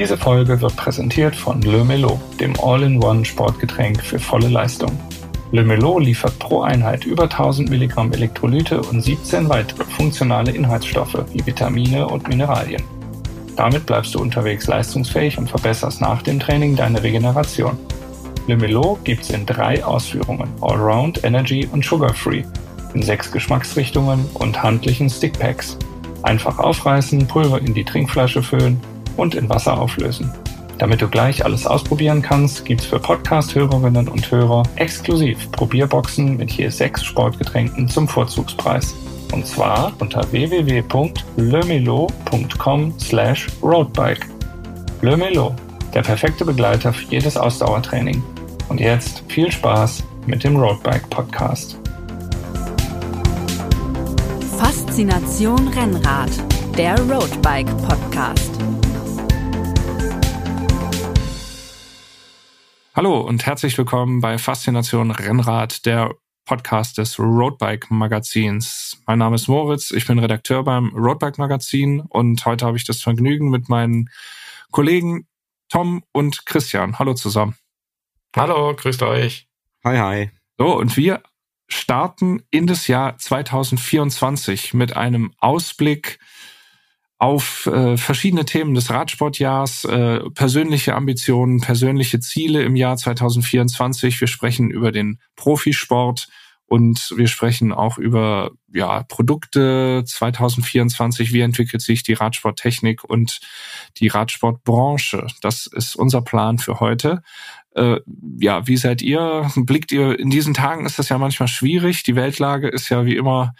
Diese Folge wird präsentiert von Le Melo, dem All-in-One Sportgetränk für volle Leistung. Le Melo liefert pro Einheit über 1000 Milligramm Elektrolyte und 17 weitere funktionale Inhaltsstoffe wie Vitamine und Mineralien. Damit bleibst du unterwegs leistungsfähig und verbesserst nach dem Training deine Regeneration. Le Melo gibt's in drei Ausführungen: Allround, Energy und Sugar Free, in sechs Geschmacksrichtungen und handlichen Stickpacks. Einfach aufreißen, Pulver in die Trinkflasche füllen und in Wasser auflösen. Damit du gleich alles ausprobieren kannst, gibt's für Podcast-Hörerinnen und Hörer exklusiv Probierboxen mit je sechs Sportgetränken zum Vorzugspreis. Und zwar unter www.lemelo.com slash roadbike. Lemelo, der perfekte Begleiter für jedes Ausdauertraining. Und jetzt viel Spaß mit dem Roadbike Podcast. Faszination Rennrad, der Roadbike Podcast. Hallo und herzlich willkommen bei Faszination Rennrad, der Podcast des Roadbike Magazins. Mein Name ist Moritz, ich bin Redakteur beim Roadbike Magazin und heute habe ich das Vergnügen mit meinen Kollegen Tom und Christian. Hallo zusammen. Hallo, grüßt euch. Hi, hi. So, und wir starten in das Jahr 2024 mit einem Ausblick auf äh, verschiedene Themen des Radsportjahrs, äh, persönliche Ambitionen, persönliche Ziele im Jahr 2024. Wir sprechen über den Profisport und wir sprechen auch über ja, Produkte 2024. Wie entwickelt sich die Radsporttechnik und die Radsportbranche? Das ist unser Plan für heute. Äh, ja, wie seid ihr? Blickt ihr in diesen Tagen ist das ja manchmal schwierig. Die Weltlage ist ja wie immer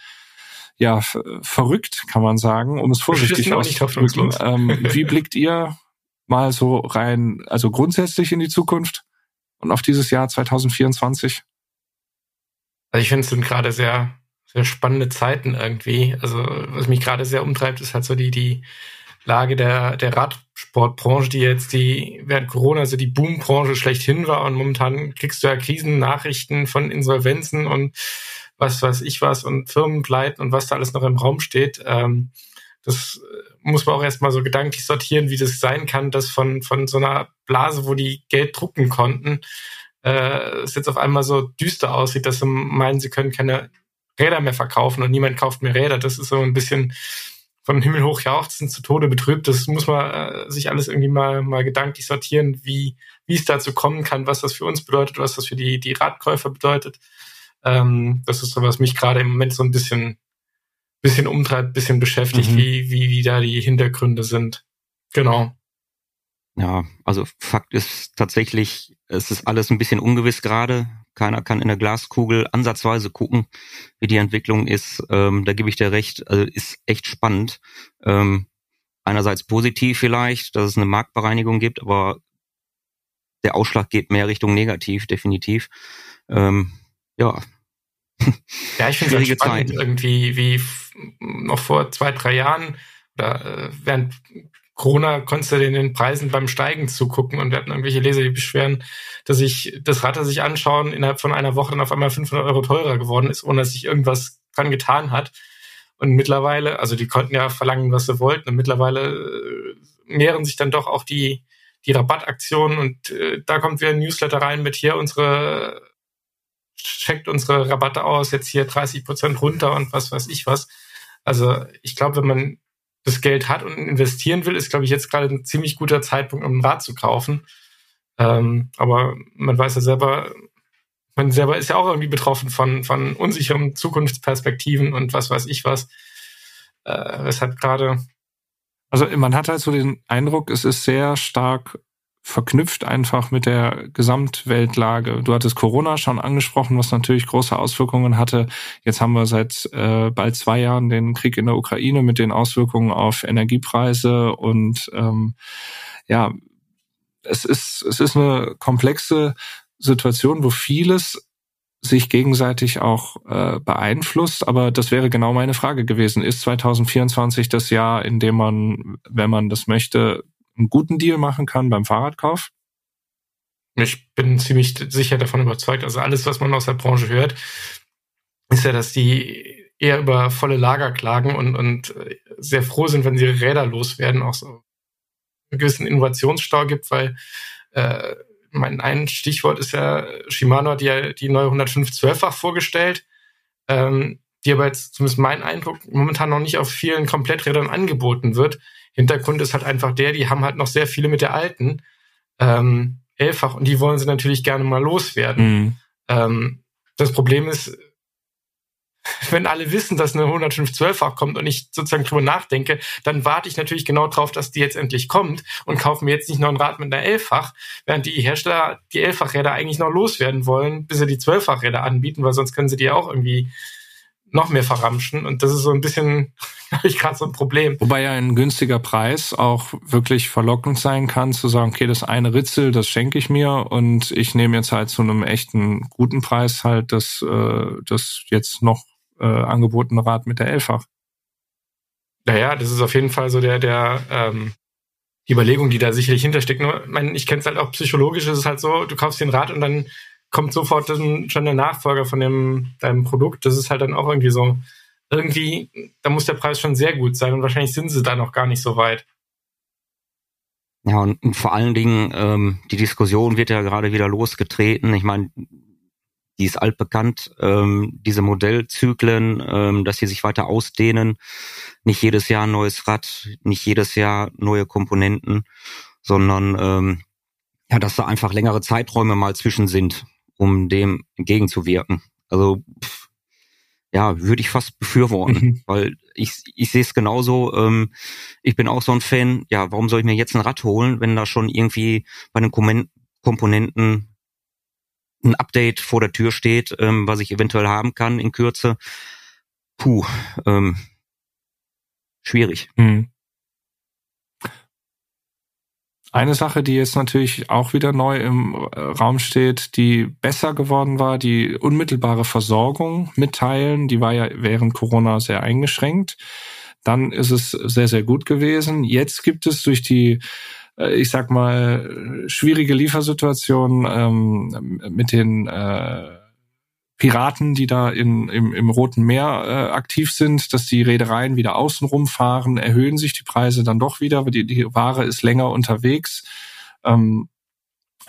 ja, verrückt, kann man sagen, um es vorsichtig auszudrücken. Ähm, wie blickt ihr mal so rein, also grundsätzlich in die Zukunft und auf dieses Jahr 2024? Also ich finde, es sind gerade sehr, sehr spannende Zeiten irgendwie. Also was mich gerade sehr umtreibt, ist halt so die, die Lage der, der Radsportbranche, die jetzt die während Corona so die Boombranche schlechthin war und momentan kriegst du ja Krisennachrichten von Insolvenzen und was weiß ich was und Firmenpleiten und was da alles noch im Raum steht. Ähm, das muss man auch erstmal so gedanklich sortieren, wie das sein kann, dass von, von so einer Blase, wo die Geld drucken konnten, äh, es jetzt auf einmal so düster aussieht, dass sie meinen, sie können keine Räder mehr verkaufen und niemand kauft mehr Räder. Das ist so ein bisschen von Himmel hoch jauchzen zu Tode betrübt. Das muss man äh, sich alles irgendwie mal, mal gedanklich sortieren, wie, wie es dazu kommen kann, was das für uns bedeutet, was das für die, die Radkäufer bedeutet. Ähm, das ist so, was mich gerade im Moment so ein bisschen, bisschen umtreibt, bisschen beschäftigt, mhm. wie, wie, wie da die Hintergründe sind. Genau. Ja, also Fakt ist tatsächlich, es ist alles ein bisschen ungewiss gerade. Keiner kann in der Glaskugel ansatzweise gucken, wie die Entwicklung ist. Ähm, da gebe ich dir recht, also ist echt spannend. Ähm, einerseits positiv vielleicht, dass es eine Marktbereinigung gibt, aber der Ausschlag geht mehr Richtung negativ, definitiv. Ähm, ja. Ja, ich finde es halt spannend, Zeit. irgendwie wie noch vor zwei, drei Jahren oder äh, während Corona konntest du den, Preisen beim Steigen zugucken und wir hatten irgendwelche Leser, die beschweren, dass ich das Rad sich anschauen, innerhalb von einer Woche dann auf einmal 500 Euro teurer geworden ist, ohne dass sich irgendwas dran getan hat. Und mittlerweile, also die konnten ja verlangen, was sie wollten, und mittlerweile äh, mehren sich dann doch auch die, die Rabattaktionen und äh, da kommt wieder ein Newsletter rein mit hier unsere checkt unsere Rabatte aus, jetzt hier 30 Prozent runter und was weiß ich was. Also ich glaube, wenn man das Geld hat und investieren will, ist, glaube ich, jetzt gerade ein ziemlich guter Zeitpunkt, um ein Rad zu kaufen. Ähm, aber man weiß ja selber, man selber ist ja auch irgendwie betroffen von, von unsicheren Zukunftsperspektiven und was weiß ich was. Äh, weshalb gerade. Also man hat halt so den Eindruck, es ist sehr stark verknüpft einfach mit der Gesamtweltlage. Du hattest Corona schon angesprochen, was natürlich große Auswirkungen hatte. Jetzt haben wir seit äh, bald zwei Jahren den Krieg in der Ukraine mit den Auswirkungen auf Energiepreise und ähm, ja, es ist es ist eine komplexe Situation, wo vieles sich gegenseitig auch äh, beeinflusst. Aber das wäre genau meine Frage gewesen. Ist 2024 das Jahr, in dem man, wenn man das möchte, einen guten Deal machen kann beim Fahrradkauf? Ich bin ziemlich sicher davon überzeugt. Also alles, was man aus der Branche hört, ist ja, dass die eher über volle Lager klagen und, und sehr froh sind, wenn sie ihre Räder loswerden. Auch so einen gewissen Innovationsstau gibt, weil äh, mein ein Stichwort ist ja, Shimano hat ja die neue 105-12-fach vorgestellt, ähm, die aber jetzt zumindest mein Eindruck momentan noch nicht auf vielen Kompletträdern angeboten wird. Hintergrund ist halt einfach der, die haben halt noch sehr viele mit der alten ähm, Elffach und die wollen sie natürlich gerne mal loswerden. Mhm. Ähm, das Problem ist, wenn alle wissen, dass eine 105-12-fach kommt und ich sozusagen drüber nachdenke, dann warte ich natürlich genau drauf, dass die jetzt endlich kommt und kaufe mir jetzt nicht noch ein Rad mit einer 11-fach, während die Hersteller die 11-fach-Räder eigentlich noch loswerden wollen, bis sie die 12-fach-Räder anbieten, weil sonst können sie die auch irgendwie noch mehr verramschen. Und das ist so ein bisschen, glaube ich, gerade so ein Problem. Wobei ja ein günstiger Preis auch wirklich verlockend sein kann, zu sagen, okay, das eine Ritzel, das schenke ich mir und ich nehme jetzt halt zu einem echten guten Preis halt das, äh, das jetzt noch äh, angebotene Rad mit der Elfach. Naja, das ist auf jeden Fall so der, der, ähm, die Überlegung, die da sicherlich hintersteckt. Nur, ich, mein, ich kenne es halt auch psychologisch, ist es halt so, du kaufst dir ein Rad und dann kommt sofort schon der Nachfolger von dem, deinem Produkt. Das ist halt dann auch irgendwie so, irgendwie, da muss der Preis schon sehr gut sein und wahrscheinlich sind sie da noch gar nicht so weit. Ja, und, und vor allen Dingen, ähm, die Diskussion wird ja gerade wieder losgetreten. Ich meine, die ist altbekannt, ähm, diese Modellzyklen, ähm, dass sie sich weiter ausdehnen. Nicht jedes Jahr ein neues Rad, nicht jedes Jahr neue Komponenten, sondern ähm, ja, dass da einfach längere Zeiträume mal zwischen sind um dem entgegenzuwirken. Also pff, ja, würde ich fast befürworten, mhm. weil ich, ich sehe es genauso. Ähm, ich bin auch so ein Fan. Ja, warum soll ich mir jetzt ein Rad holen, wenn da schon irgendwie bei den Komponenten ein Update vor der Tür steht, ähm, was ich eventuell haben kann in Kürze? Puh, ähm, schwierig. Mhm. Eine Sache, die jetzt natürlich auch wieder neu im äh, Raum steht, die besser geworden war, die unmittelbare Versorgung mit Teilen, die war ja während Corona sehr eingeschränkt. Dann ist es sehr, sehr gut gewesen. Jetzt gibt es durch die äh, ich sag mal, schwierige Liefersituation ähm, mit den äh, Piraten, die da in, im, im Roten Meer äh, aktiv sind, dass die Reedereien wieder außenrum fahren, erhöhen sich die Preise dann doch wieder, weil die, die Ware ist länger unterwegs. Ähm,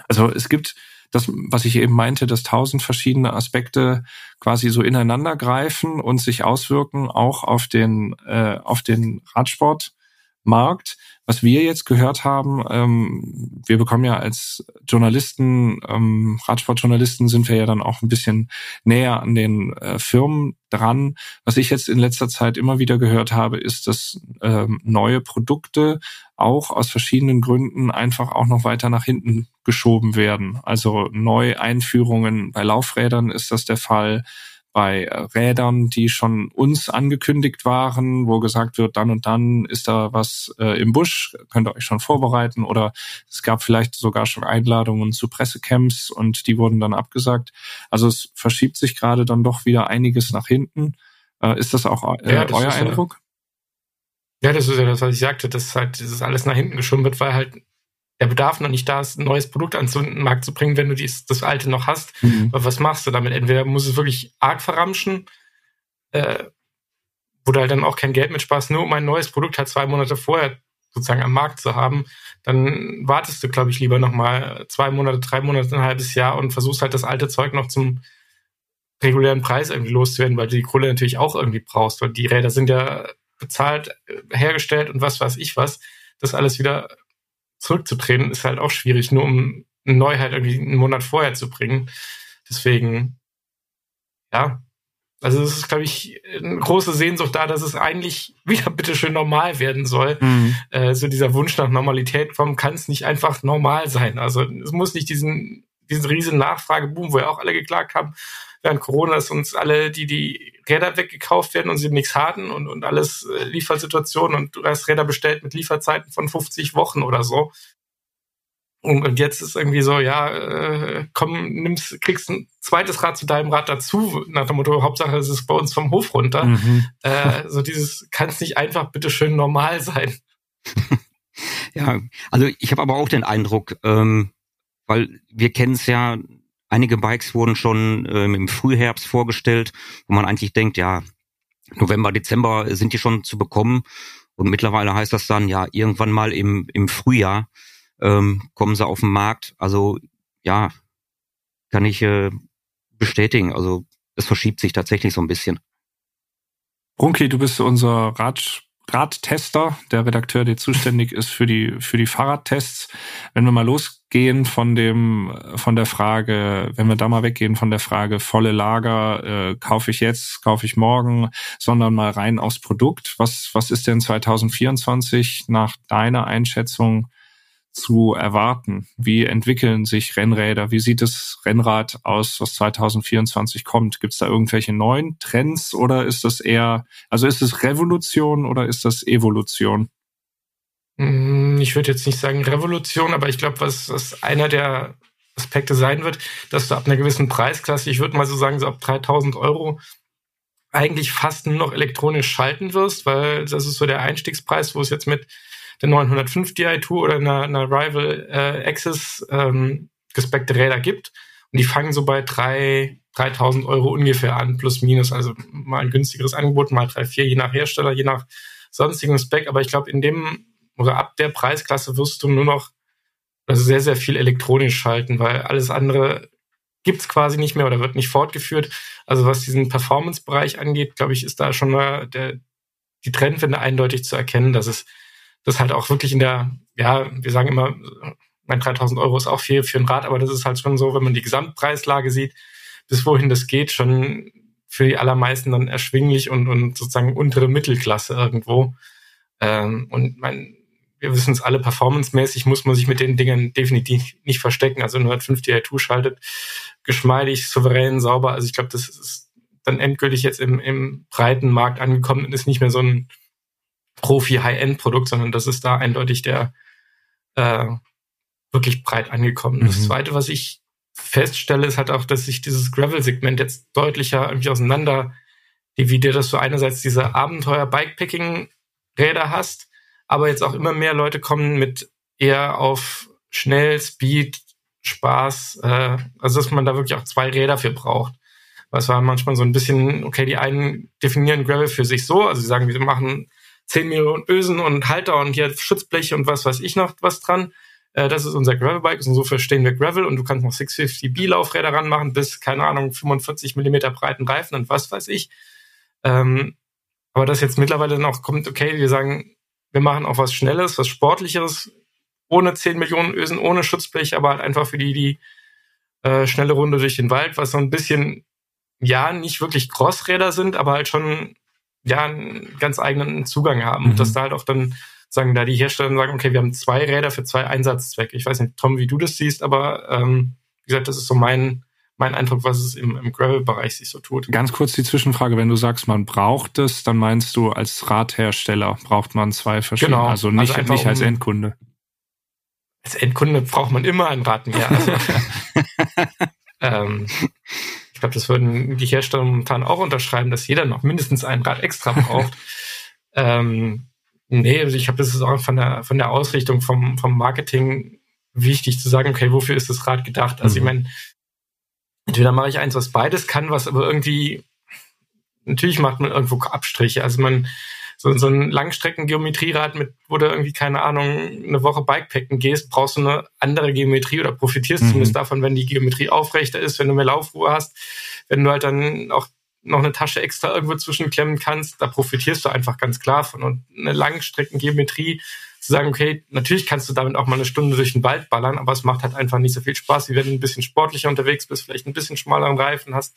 also es gibt das, was ich eben meinte, dass tausend verschiedene Aspekte quasi so ineinander greifen und sich auswirken auch auf den, äh, auf den Radsportmarkt. Was wir jetzt gehört haben, ähm, wir bekommen ja als Journalisten, ähm, Radsportjournalisten sind wir ja dann auch ein bisschen näher an den äh, Firmen dran. Was ich jetzt in letzter Zeit immer wieder gehört habe, ist, dass ähm, neue Produkte auch aus verschiedenen Gründen einfach auch noch weiter nach hinten geschoben werden. Also Neueinführungen bei Laufrädern ist das der Fall bei Rädern, die schon uns angekündigt waren, wo gesagt wird, dann und dann ist da was äh, im Busch, könnt ihr euch schon vorbereiten oder es gab vielleicht sogar schon Einladungen zu Pressecamps und die wurden dann abgesagt. Also es verschiebt sich gerade dann doch wieder einiges nach hinten. Äh, ist das auch äh, ja, das euer Eindruck? Ja, ja, das ist ja das, was ich sagte, dass halt dieses alles nach hinten geschoben wird, weil halt der Bedarf noch nicht da ist, ein neues Produkt an den Markt zu bringen, wenn du dies, das alte noch hast. Mhm. Was machst du damit? Entweder muss es wirklich arg verramschen, äh, wo du halt dann auch kein Geld mit Spaß, nur um ein neues Produkt halt zwei Monate vorher sozusagen am Markt zu haben, dann wartest du, glaube ich, lieber noch mal zwei Monate, drei Monate, ein halbes Jahr und versuchst halt das alte Zeug noch zum regulären Preis irgendwie loszuwerden, weil du die Kohle natürlich auch irgendwie brauchst, weil die Räder sind ja bezahlt, äh, hergestellt und was weiß ich was. Das alles wieder zurückzutreten, ist halt auch schwierig, nur um eine Neuheit irgendwie einen Monat vorher zu bringen. Deswegen, ja, also es ist, glaube ich, eine große Sehnsucht da, dass es eigentlich wieder bitteschön normal werden soll. Mhm. Äh, so dieser Wunsch nach Normalität, warum kann es nicht einfach normal sein? Also es muss nicht diesen, diesen riesen Nachfrageboom, wo ja auch alle geklagt haben, während Corona, dass uns alle die, die Räder weggekauft werden und sie nichts hatten und, und alles äh, Liefersituationen und du hast Räder bestellt mit Lieferzeiten von 50 Wochen oder so. Und, und jetzt ist irgendwie so, ja, äh, komm, nimmst, kriegst ein zweites Rad zu deinem Rad dazu, nach dem Motto, Hauptsache es ist bei uns vom Hof runter. Mhm. Äh, so dieses, kann es nicht einfach bitteschön normal sein. ja, also ich habe aber auch den Eindruck, ähm, weil wir kennen es ja, Einige Bikes wurden schon ähm, im Frühherbst vorgestellt, wo man eigentlich denkt, ja, November, Dezember sind die schon zu bekommen. Und mittlerweile heißt das dann, ja, irgendwann mal im, im Frühjahr ähm, kommen sie auf den Markt. Also ja, kann ich äh, bestätigen. Also es verschiebt sich tatsächlich so ein bisschen. Brunki, du bist unser Rad, Radtester, der Redakteur, der zuständig ist für die, für die Fahrradtests. Wenn wir mal losgehen von dem, von der Frage, wenn wir da mal weggehen von der Frage volle Lager, äh, kaufe ich jetzt, kaufe ich morgen, sondern mal rein aufs Produkt. Was, was ist denn 2024 nach deiner Einschätzung zu erwarten? Wie entwickeln sich Rennräder? Wie sieht das Rennrad aus, was 2024 kommt? Gibt es da irgendwelche neuen Trends oder ist das eher, also ist es Revolution oder ist das Evolution? Mm, ich würde jetzt nicht sagen Revolution, aber ich glaube, was, was einer der Aspekte sein wird, dass du ab einer gewissen Preisklasse, ich würde mal so sagen, so ab 3000 Euro, eigentlich fast nur noch elektronisch schalten wirst, weil das ist so der Einstiegspreis, wo es jetzt mit der 905 Di2 oder einer, einer Rival äh, Access ähm, gespeckte Räder gibt. Und die fangen so bei drei 3000 Euro ungefähr an, plus minus. Also mal ein günstigeres Angebot, mal drei, vier, je nach Hersteller, je nach sonstigen Spec. Aber ich glaube, in dem oder ab der Preisklasse wirst du nur noch also sehr, sehr viel elektronisch schalten, weil alles andere gibt's quasi nicht mehr oder wird nicht fortgeführt. Also was diesen Performance-Bereich angeht, glaube ich, ist da schon mal der, die Trendwende eindeutig zu erkennen, dass es das halt auch wirklich in der, ja, wir sagen immer, mein 3000 Euro ist auch viel für ein Rad, aber das ist halt schon so, wenn man die Gesamtpreislage sieht, bis wohin das geht, schon für die allermeisten dann erschwinglich und, und sozusagen untere Mittelklasse irgendwo. Ähm, und mein, wir wissen es alle, performancemäßig muss man sich mit den Dingen definitiv nicht verstecken. Also 105 Di2 schaltet geschmeidig, souverän, sauber. Also ich glaube, das ist dann endgültig jetzt im, im breiten Markt angekommen und ist nicht mehr so ein Profi-High-End-Produkt, sondern das ist da eindeutig der äh, wirklich breit angekommen. Mhm. Das Zweite, was ich feststelle, ist halt auch, dass sich dieses Gravel-Segment jetzt deutlicher irgendwie auseinander dividiert, dass du einerseits diese Abenteuer-Bikepacking-Räder hast, aber jetzt auch immer mehr Leute kommen mit eher auf schnell, Speed, Spaß, äh, also dass man da wirklich auch zwei Räder für braucht. Was war manchmal so ein bisschen, okay, die einen definieren Gravel für sich so, also sie sagen, wir machen 10 Millionen Ösen und Halter und hier Schutzbleche und was weiß ich noch was dran. Äh, das ist unser Gravelbike und so verstehen wir Gravel und du kannst noch 650B Laufräder ranmachen bis, keine Ahnung, 45 Millimeter breiten Reifen und was weiß ich. Ähm, aber das jetzt mittlerweile noch kommt, okay, wir sagen, wir machen auch was Schnelles, was Sportlicheres, ohne 10 Millionen Ösen, ohne Schutzblech, aber halt einfach für die, die äh, schnelle Runde durch den Wald, was so ein bisschen, ja, nicht wirklich Crossräder sind, aber halt schon ja einen ganz eigenen Zugang haben. Mhm. Und dass da halt auch dann sagen, da die Hersteller sagen, okay, wir haben zwei Räder für zwei Einsatzzwecke. Ich weiß nicht, Tom, wie du das siehst, aber ähm, wie gesagt, das ist so mein, mein Eindruck, was es im, im Gravel-Bereich sich so tut. Ganz kurz die Zwischenfrage, wenn du sagst, man braucht es, dann meinst du, als Radhersteller braucht man zwei verschiedene, genau. also nicht, also nicht als Endkunde. Als Endkunde braucht man immer ein Rad mehr. Also, ähm, glaube, das würden die Hersteller momentan auch unterschreiben, dass jeder noch mindestens ein Rad extra braucht. ähm, nee, also ich glaube, das ist auch von der, von der Ausrichtung vom, vom Marketing wichtig zu sagen, okay, wofür ist das Rad gedacht? Also mhm. ich meine, entweder mache ich eins, was beides kann, was aber irgendwie, natürlich macht man irgendwo Abstriche. Also man, so, so ein Langstreckengeometrierad mit, wo du irgendwie, keine Ahnung, eine Woche Bikepacken gehst, brauchst du eine andere Geometrie oder profitierst mhm. zumindest davon, wenn die Geometrie aufrechter ist, wenn du mehr Laufruhe hast, wenn du halt dann auch noch eine Tasche extra irgendwo zwischenklemmen kannst, da profitierst du einfach ganz klar von. Und eine Langstreckengeometrie zu sagen, okay, natürlich kannst du damit auch mal eine Stunde durch den Wald ballern, aber es macht halt einfach nicht so viel Spaß, wie wenn du ein bisschen sportlicher unterwegs bist, vielleicht ein bisschen schmaler am Reifen hast,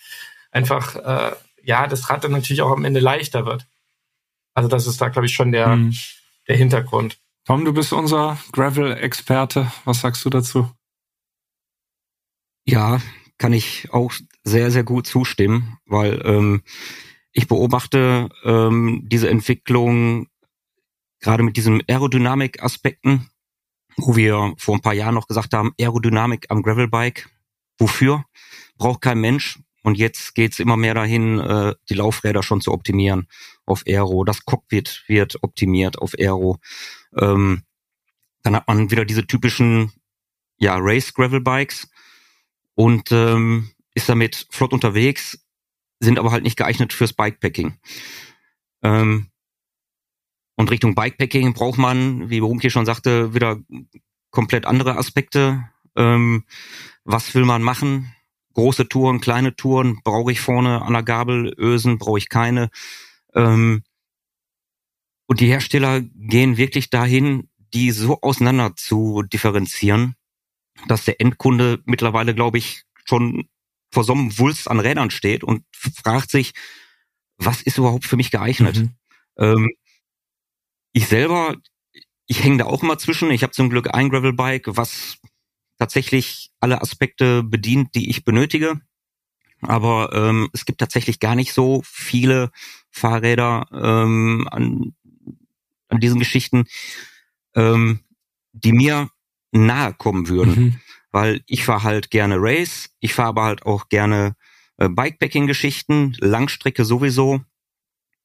einfach, äh, ja, das Rad dann natürlich auch am Ende leichter wird. Also das ist da, glaube ich, schon der, hm. der Hintergrund. Tom, du bist unser Gravel-Experte. Was sagst du dazu? Ja, kann ich auch sehr, sehr gut zustimmen, weil ähm, ich beobachte ähm, diese Entwicklung gerade mit diesen Aerodynamik-Aspekten, wo wir vor ein paar Jahren noch gesagt haben, Aerodynamik am Gravelbike, wofür? Braucht kein Mensch. Und jetzt geht's immer mehr dahin, äh, die Laufräder schon zu optimieren auf Aero. Das Cockpit wird optimiert auf Aero. Ähm, dann hat man wieder diese typischen ja, Race Gravel Bikes und ähm, ist damit flott unterwegs, sind aber halt nicht geeignet fürs Bikepacking. Ähm, Und Richtung Bikepacking braucht man, wie Berumke schon sagte, wieder komplett andere Aspekte. Ähm, was will man machen? Große Touren, kleine Touren, brauche ich vorne an der Gabel Ösen, brauche ich keine. Ähm, und die Hersteller gehen wirklich dahin, die so auseinander zu differenzieren, dass der Endkunde mittlerweile, glaube ich, schon vor so einem Wulst an Rädern steht und fragt sich, was ist überhaupt für mich geeignet? Mhm. Ähm, ich selber, ich hänge da auch immer zwischen. Ich habe zum Glück ein Gravelbike, was tatsächlich alle Aspekte bedient, die ich benötige. Aber ähm, es gibt tatsächlich gar nicht so viele Fahrräder ähm, an, an diesen Geschichten, ähm, die mir nahe kommen würden. Mhm. Weil ich fahre halt gerne Race, ich fahre aber halt auch gerne äh, Bikepacking-Geschichten, Langstrecke sowieso.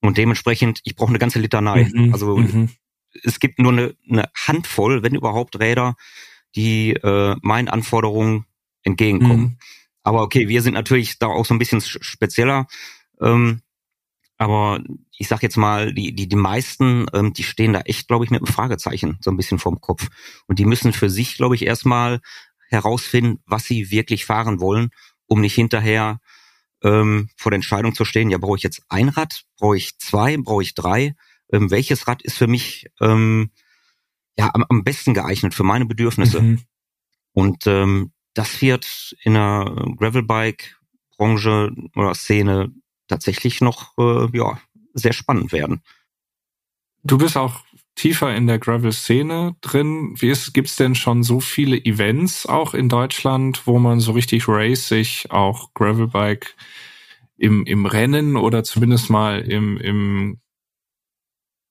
Und dementsprechend, ich brauche eine ganze Litanei. Mhm, also mhm. es gibt nur eine, eine Handvoll, wenn überhaupt Räder, die äh, meinen Anforderungen entgegenkommen. Mhm. Aber okay, wir sind natürlich da auch so ein bisschen spezieller. Ähm, aber ich sag jetzt mal, die, die, die meisten, ähm, die stehen da echt, glaube ich, mit einem Fragezeichen so ein bisschen vorm Kopf. Und die müssen für sich, glaube ich, erstmal herausfinden, was sie wirklich fahren wollen, um nicht hinterher ähm, vor der Entscheidung zu stehen, ja, brauche ich jetzt ein Rad, brauche ich zwei, brauche ich drei? Ähm, welches Rad ist für mich ähm, ja am, am besten geeignet für meine Bedürfnisse? Mhm. Und ähm, das wird in der Gravelbike-Branche oder Szene tatsächlich noch äh, ja sehr spannend werden. Du bist auch tiefer in der Gravel-Szene drin. Wie ist, gibt's denn schon so viele Events auch in Deutschland, wo man so richtig racig auch Gravelbike im, im Rennen oder zumindest mal im, im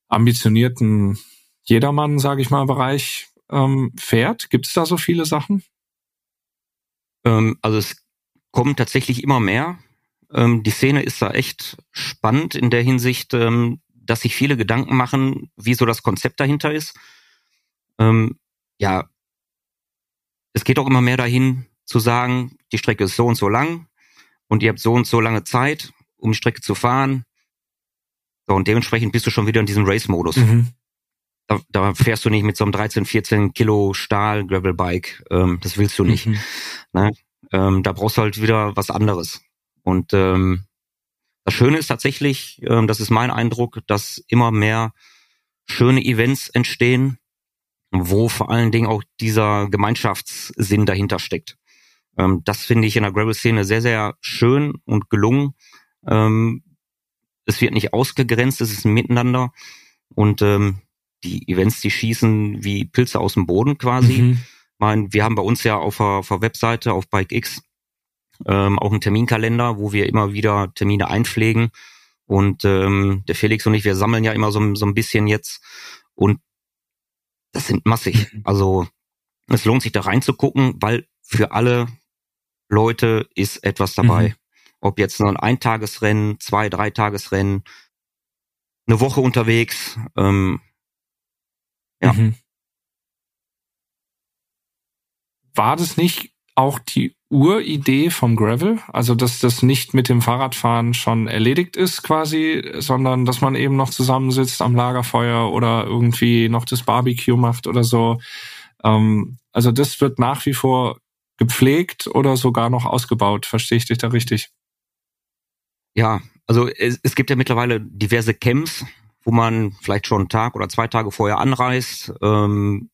ambitionierten Jedermann, sage ich mal, Bereich ähm, fährt? Gibt's da so viele Sachen? Ähm, also es kommen tatsächlich immer mehr. Ähm, die Szene ist da echt spannend in der Hinsicht, ähm, dass sich viele Gedanken machen, wie so das Konzept dahinter ist. Ähm, ja, es geht auch immer mehr dahin zu sagen, die Strecke ist so und so lang und ihr habt so und so lange Zeit, um die Strecke zu fahren. So, und dementsprechend bist du schon wieder in diesem Race-Modus. Mhm. Da, da, fährst du nicht mit so einem 13, 14 Kilo Stahl Gravelbike. Ähm, das willst du nicht. Mhm. Ne? Ähm, da brauchst du halt wieder was anderes. Und ähm, das Schöne ist tatsächlich, ähm, das ist mein Eindruck, dass immer mehr schöne Events entstehen, wo vor allen Dingen auch dieser Gemeinschaftssinn dahinter steckt. Ähm, das finde ich in der Gravel-Szene sehr, sehr schön und gelungen. Ähm, es wird nicht ausgegrenzt, es ist ein Miteinander und ähm, die Events, die schießen wie Pilze aus dem Boden quasi. Mhm. Mein, wir haben bei uns ja auf der, auf der Webseite, auf BikeX, ähm, auch einen Terminkalender, wo wir immer wieder Termine einpflegen. Und ähm, der Felix und ich, wir sammeln ja immer so, so ein bisschen jetzt. Und das sind massig. Also es lohnt sich da reinzugucken, weil für alle Leute ist etwas dabei. Mhm. Ob jetzt nur ein Eintagesrennen, zwei, drei Tagesrennen, eine Woche unterwegs. Ähm, ja. Mhm. War das nicht auch die Uridee vom Gravel, also dass das nicht mit dem Fahrradfahren schon erledigt ist quasi, sondern dass man eben noch zusammensitzt am Lagerfeuer oder irgendwie noch das Barbecue macht oder so. Ähm, also das wird nach wie vor gepflegt oder sogar noch ausgebaut. Verstehe ich dich da richtig? Ja, also es, es gibt ja mittlerweile diverse Camps, wo man vielleicht schon einen Tag oder zwei Tage vorher anreist, ähm,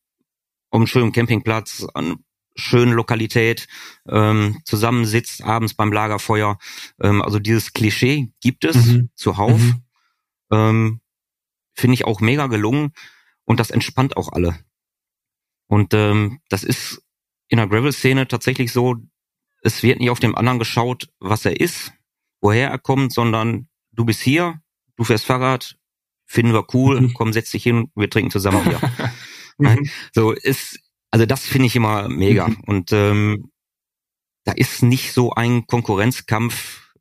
um einen schönen Campingplatz, an schönen Lokalität ähm, zusammensitzt, abends beim Lagerfeuer. Ähm, also dieses Klischee gibt es mhm. zuhauf. Mhm. Ähm, Finde ich auch mega gelungen und das entspannt auch alle. Und ähm, das ist in der Gravel-Szene tatsächlich so, es wird nicht auf dem anderen geschaut, was er ist, woher er kommt, sondern du bist hier, du fährst Fahrrad, finden wir cool, mhm. komm, setz dich hin, wir trinken zusammen hier. mhm. So ist also das finde ich immer mega. Mhm. Und ähm, da ist nicht so ein Konkurrenzkampf,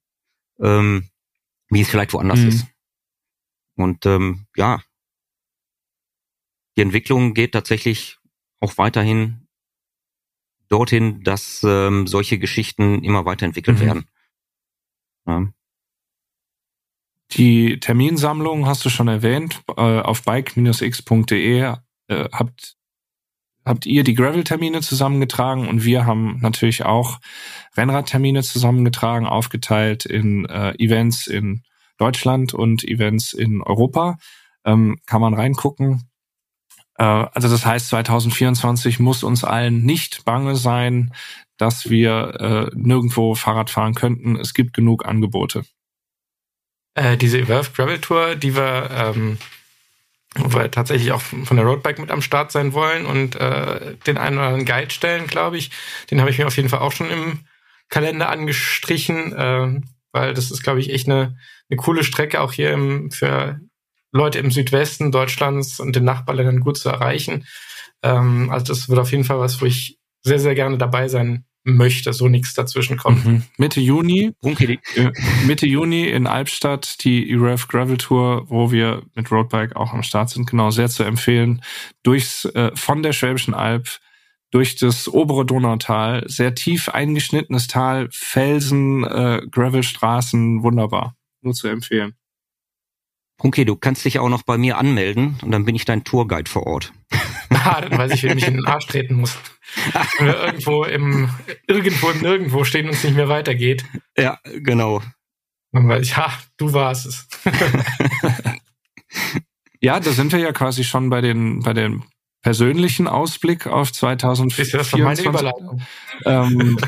ähm, wie es vielleicht woanders mhm. ist. Und ähm, ja, die Entwicklung geht tatsächlich auch weiterhin dorthin, dass ähm, solche Geschichten immer weiterentwickelt mhm. werden. Ja. Die Terminsammlung hast du schon erwähnt. Äh, auf bike-x.de äh, habt, habt ihr die Gravel-Termine zusammengetragen und wir haben natürlich auch Rennradtermine zusammengetragen, aufgeteilt in äh, Events in Deutschland und Events in Europa. Ähm, kann man reingucken. Äh, also das heißt, 2024 muss uns allen nicht bange sein, dass wir äh, nirgendwo Fahrrad fahren könnten. Es gibt genug Angebote. Äh, diese Evolve Gravel Tour, die wir, ähm, wo wir tatsächlich auch von der Roadbike mit am Start sein wollen und äh, den einen oder anderen Guide stellen, glaube ich. Den habe ich mir auf jeden Fall auch schon im Kalender angestrichen, äh, weil das ist, glaube ich, echt eine, eine coole Strecke auch hier im, für Leute im Südwesten Deutschlands und den Nachbarländern gut zu erreichen. Ähm, also das wird auf jeden Fall was, wo ich sehr, sehr gerne dabei sein möchte, so nichts dazwischen kommt. Mhm. Mitte Juni, okay. Äh, Mitte Juni in Albstadt die EREF Gravel Tour, wo wir mit Roadbike auch am Start sind, genau sehr zu empfehlen. Durchs äh, von der Schwäbischen Alb durch das obere Donautal, sehr tief eingeschnittenes Tal, Felsen, äh, Gravelstraßen, wunderbar, nur zu empfehlen. Okay, du kannst dich auch noch bei mir anmelden und dann bin ich dein Tourguide vor Ort. Ah, dann weiß ich, wie ich in den Arsch treten muss. Wenn wir irgendwo im, irgendwo im Nirgendwo stehen und es nicht mehr weitergeht. Ja, genau. Dann weiß ich, ha, du warst es. ja, da sind wir ja quasi schon bei den, bei den persönlichen Ausblick auf 2024. Ist das meine Überleitung? Ähm,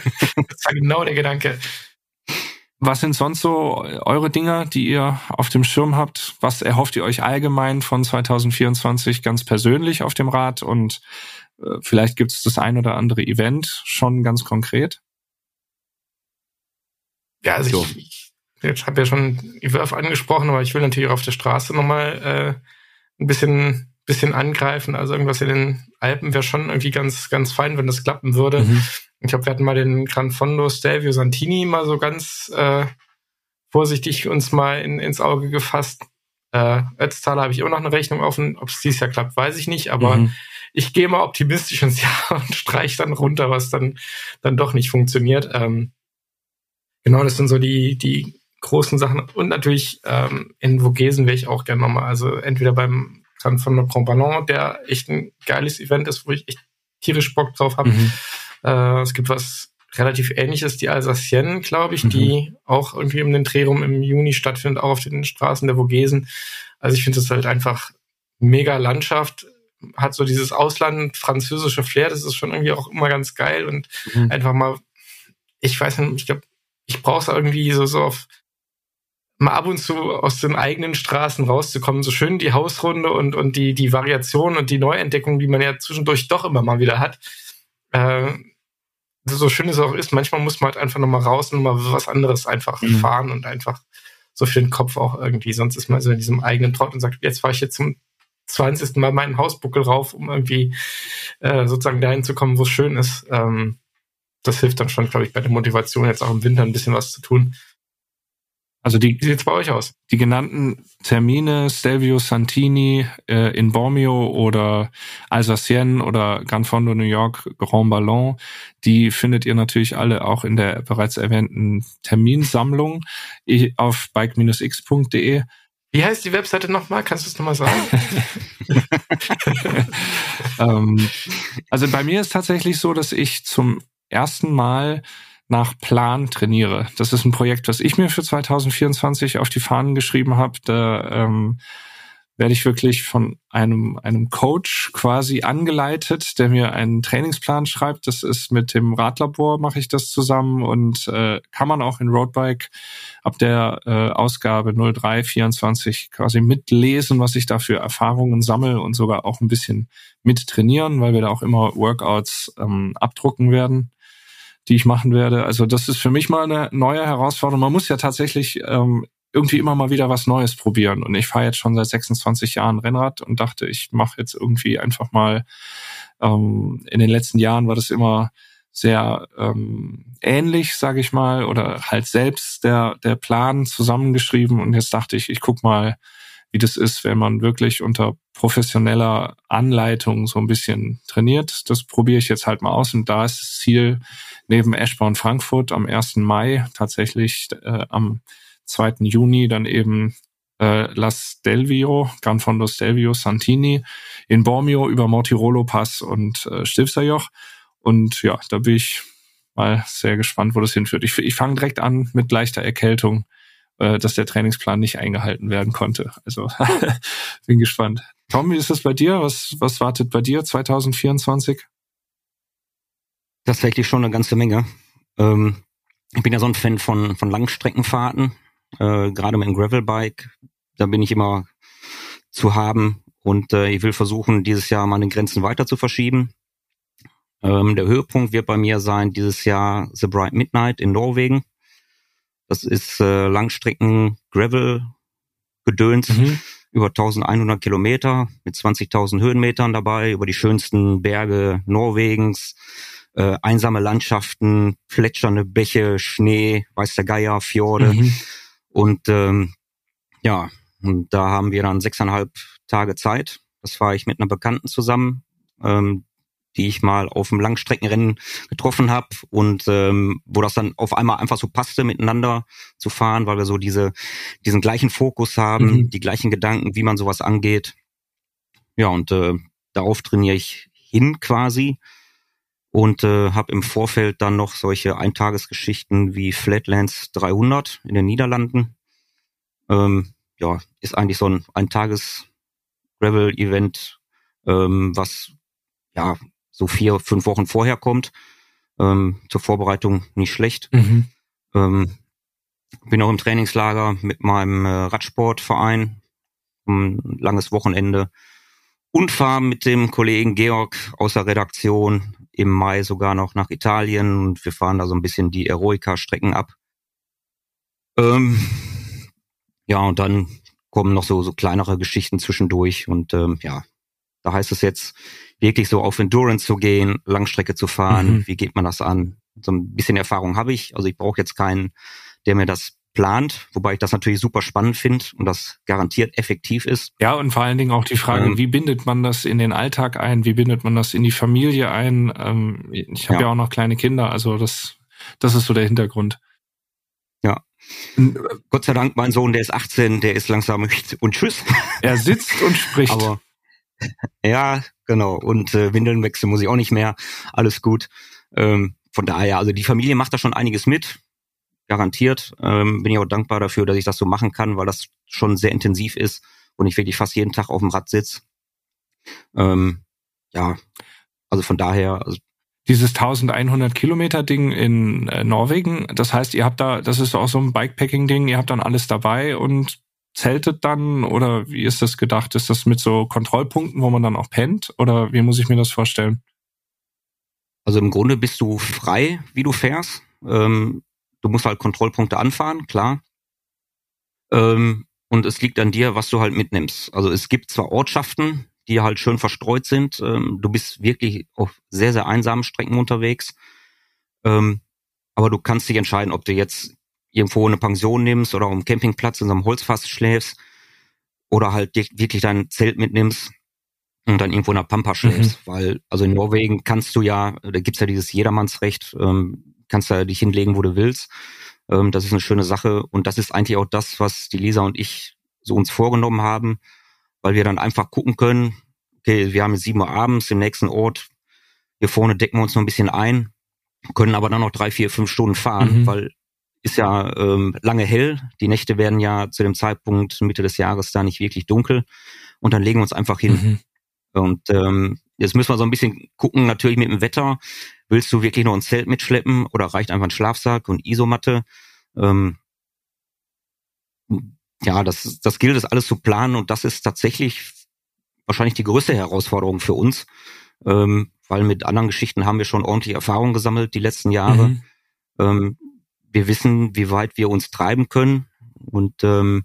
das war genau der Gedanke. Was sind sonst so eure Dinge, die ihr auf dem Schirm habt? Was erhofft ihr euch allgemein von 2024 ganz persönlich auf dem Rad? Und äh, vielleicht gibt es das ein oder andere Event schon ganz konkret? Ja, also ich, ich, ich habe ja schon Ewerf angesprochen, aber ich will natürlich auch auf der Straße nochmal äh, ein bisschen bisschen angreifen. Also irgendwas in den Alpen wäre schon irgendwie ganz, ganz fein, wenn das klappen würde. Mhm. Ich glaube, wir hatten mal den Gran Fondo Stelvio Santini mal so ganz äh, vorsichtig uns mal in, ins Auge gefasst. Äh, Ötztaler habe ich immer noch eine Rechnung offen. Ob es dieses Jahr klappt, weiß ich nicht. Aber mhm. ich gehe mal optimistisch ins Jahr und streich dann runter, was dann, dann doch nicht funktioniert. Ähm, genau, das sind so die, die großen Sachen. Und natürlich ähm, in Vogesen wäre ich auch gerne nochmal. Also entweder beim Gran Fondo Grand Ballon, der echt ein geiles Event ist, wo ich echt tierisch Bock drauf habe. Mhm. Äh, es gibt was relativ ähnliches, die Alsacienne, glaube ich, mhm. die auch irgendwie um den Dreh rum im Juni stattfindet, auch auf den Straßen der Vogesen. Also ich finde es halt einfach mega Landschaft, hat so dieses Ausland französische Flair, das ist schon irgendwie auch immer ganz geil und mhm. einfach mal, ich weiß nicht, ich glaube, ich brauche es irgendwie so, so auf mal ab und zu aus den eigenen Straßen rauszukommen, so schön die Hausrunde und, und die, die Variation und die Neuentdeckung, die man ja zwischendurch doch immer mal wieder hat äh, so schön es auch ist, manchmal muss man halt einfach nochmal raus und mal was anderes einfach mhm. fahren und einfach so für den Kopf auch irgendwie. Sonst ist man so in diesem eigenen Trott und sagt, jetzt fahre ich jetzt zum 20. Mal meinen Hausbuckel rauf, um irgendwie äh, sozusagen dahin zu kommen, wo es schön ist. Ähm, das hilft dann schon, glaube ich, bei der Motivation, jetzt auch im Winter ein bisschen was zu tun. Also die, sieht's bei euch aus? Die genannten Termine, Stelvio Santini äh, in Bormio oder Alsacienne oder Gran Fondo New York, Grand Ballon, die findet ihr natürlich alle auch in der bereits erwähnten Terminsammlung auf bike-x.de. Wie heißt die Webseite nochmal? Kannst du es nochmal sagen? ähm, also bei mir ist tatsächlich so, dass ich zum ersten Mal nach Plan trainiere. Das ist ein Projekt, was ich mir für 2024 auf die Fahnen geschrieben habe. Da ähm, werde ich wirklich von einem, einem Coach quasi angeleitet, der mir einen Trainingsplan schreibt. Das ist mit dem Radlabor mache ich das zusammen und äh, kann man auch in Roadbike ab der äh, Ausgabe 0324 quasi mitlesen, was ich da für Erfahrungen sammle und sogar auch ein bisschen mit trainieren, weil wir da auch immer Workouts ähm, abdrucken werden die ich machen werde. Also das ist für mich mal eine neue Herausforderung. Man muss ja tatsächlich ähm, irgendwie immer mal wieder was Neues probieren. Und ich fahre jetzt schon seit 26 Jahren Rennrad und dachte, ich mache jetzt irgendwie einfach mal, ähm, in den letzten Jahren war das immer sehr ähm, ähnlich, sage ich mal, oder halt selbst der, der Plan zusammengeschrieben. Und jetzt dachte ich, ich guck mal, wie das ist, wenn man wirklich unter professioneller Anleitung so ein bisschen trainiert. Das probiere ich jetzt halt mal aus. Und da ist das Ziel, neben Eschborn Frankfurt am 1. Mai tatsächlich äh, am 2. Juni dann eben äh, La Stelvio, Gran Fondo Stelvio, Santini, in Bormio über Mortirolo Pass und äh, Stilfserjoch. Und ja, da bin ich mal sehr gespannt, wo das hinführt. Ich, ich fange direkt an mit leichter Erkältung, äh, dass der Trainingsplan nicht eingehalten werden konnte. Also bin gespannt. Tom, wie ist das bei dir? Was, was wartet bei dir 2024? Tatsächlich schon eine ganze Menge. Ähm, ich bin ja so ein Fan von, von Langstreckenfahrten, äh, gerade mit dem Gravelbike. Da bin ich immer zu haben und äh, ich will versuchen, dieses Jahr meine Grenzen weiter zu verschieben. Ähm, der Höhepunkt wird bei mir sein dieses Jahr The Bright Midnight in Norwegen. Das ist äh, Langstrecken Gravel Gedöns mhm. über 1100 Kilometer mit 20.000 Höhenmetern dabei, über die schönsten Berge Norwegens, äh, einsame Landschaften, plätschernde Bäche, Schnee, weiß der Geier, Fjorde. Mhm. Und ähm, ja, und da haben wir dann sechseinhalb Tage Zeit. Das fahre ich mit einer Bekannten zusammen. Ähm, die ich mal auf dem Langstreckenrennen getroffen habe und ähm, wo das dann auf einmal einfach so passte, miteinander zu fahren, weil wir so diese diesen gleichen Fokus haben, mhm. die gleichen Gedanken, wie man sowas angeht. Ja, und äh, darauf trainiere ich hin quasi und äh, habe im Vorfeld dann noch solche Eintagesgeschichten wie Flatlands 300 in den Niederlanden. Ähm, ja, ist eigentlich so ein Eintages Gravel Event, ähm, was ja so vier, fünf Wochen vorher kommt. Ähm, zur Vorbereitung nicht schlecht. Mhm. Ähm, bin auch im Trainingslager mit meinem äh, Radsportverein. Ein langes Wochenende. Und fahre mit dem Kollegen Georg aus der Redaktion im Mai sogar noch nach Italien und wir fahren da so ein bisschen die Eroica-Strecken ab. Ähm, ja, und dann kommen noch so, so kleinere Geschichten zwischendurch und ähm, ja, da heißt es jetzt, wirklich so auf Endurance zu gehen, Langstrecke zu fahren. Mhm. Wie geht man das an? So ein bisschen Erfahrung habe ich. Also ich brauche jetzt keinen, der mir das plant, wobei ich das natürlich super spannend finde und das garantiert effektiv ist. Ja, und vor allen Dingen auch die Frage, ähm, wie bindet man das in den Alltag ein? Wie bindet man das in die Familie ein? Ähm, ich habe ja. ja auch noch kleine Kinder, also das, das ist so der Hintergrund. Ja. Gott sei Dank, mein Sohn, der ist 18, der ist langsam und tschüss. Er sitzt und spricht. Aber ja, genau. Und äh, Windeln wechseln muss ich auch nicht mehr. Alles gut. Ähm, von daher, also die Familie macht da schon einiges mit. Garantiert. Ähm, bin ich auch dankbar dafür, dass ich das so machen kann, weil das schon sehr intensiv ist und ich wirklich fast jeden Tag auf dem Rad sitze. Ähm, ja, also von daher. Also dieses 1100 Kilometer Ding in äh, Norwegen, das heißt, ihr habt da, das ist auch so ein Bikepacking Ding, ihr habt dann alles dabei und zeltet dann oder wie ist das gedacht? Ist das mit so Kontrollpunkten, wo man dann auch pennt oder wie muss ich mir das vorstellen? Also im Grunde bist du frei, wie du fährst. Ähm, du musst halt Kontrollpunkte anfahren, klar. Ähm, und es liegt an dir, was du halt mitnimmst. Also es gibt zwar Ortschaften, die halt schön verstreut sind. Ähm, du bist wirklich auf sehr, sehr einsamen Strecken unterwegs. Ähm, aber du kannst dich entscheiden, ob du jetzt irgendwo eine Pension nimmst oder am Campingplatz in so einem Holzfass schläfst oder halt wirklich dein Zelt mitnimmst und dann irgendwo in der Pampa schläfst. Mhm. Weil, also in Norwegen kannst du ja, da gibt's ja dieses Jedermannsrecht, ähm, kannst da dich hinlegen, wo du willst. Ähm, das ist eine schöne Sache und das ist eigentlich auch das, was die Lisa und ich so uns vorgenommen haben, weil wir dann einfach gucken können, okay, wir haben jetzt sieben Uhr abends im nächsten Ort, hier vorne decken wir uns noch ein bisschen ein, können aber dann noch drei, vier, fünf Stunden fahren, mhm. weil ist ja ähm, lange hell. Die Nächte werden ja zu dem Zeitpunkt Mitte des Jahres da nicht wirklich dunkel. Und dann legen wir uns einfach hin. Mhm. Und ähm, jetzt müssen wir so ein bisschen gucken, natürlich mit dem Wetter. Willst du wirklich noch ein Zelt mitschleppen oder reicht einfach ein Schlafsack und Isomatte? Ähm, ja, das, das gilt es alles zu planen und das ist tatsächlich wahrscheinlich die größte Herausforderung für uns, ähm, weil mit anderen Geschichten haben wir schon ordentlich Erfahrung gesammelt die letzten Jahre. Mhm. Ähm, wir wissen, wie weit wir uns treiben können. Und ähm,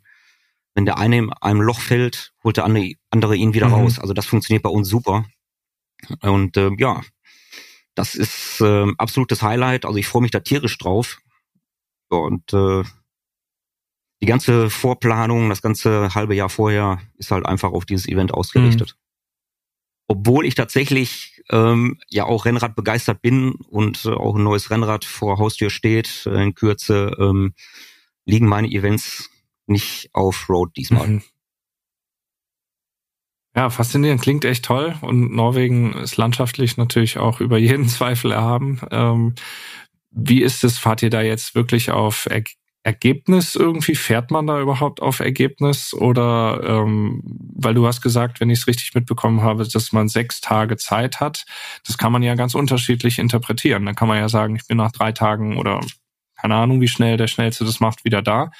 wenn der eine in einem Loch fällt, holt der andere, ihn wieder mhm. raus. Also das funktioniert bei uns super. Und äh, ja, das ist äh, absolutes Highlight. Also ich freue mich da tierisch drauf. Und äh, die ganze Vorplanung, das ganze halbe Jahr vorher ist halt einfach auf dieses Event ausgerichtet. Mhm obwohl ich tatsächlich ähm, ja auch Rennrad begeistert bin und äh, auch ein neues Rennrad vor Haustür steht, äh, in Kürze ähm, liegen meine Events nicht auf Road diesmal. Mhm. Ja, faszinierend, klingt echt toll und Norwegen ist landschaftlich natürlich auch über jeden Zweifel erhaben. Ähm, wie ist es, fahrt ihr da jetzt wirklich auf Ergebnis irgendwie? Fährt man da überhaupt auf Ergebnis? Oder ähm, weil du hast gesagt, wenn ich es richtig mitbekommen habe, dass man sechs Tage Zeit hat, das kann man ja ganz unterschiedlich interpretieren. Dann kann man ja sagen, ich bin nach drei Tagen oder keine Ahnung, wie schnell der Schnellste das macht, wieder da.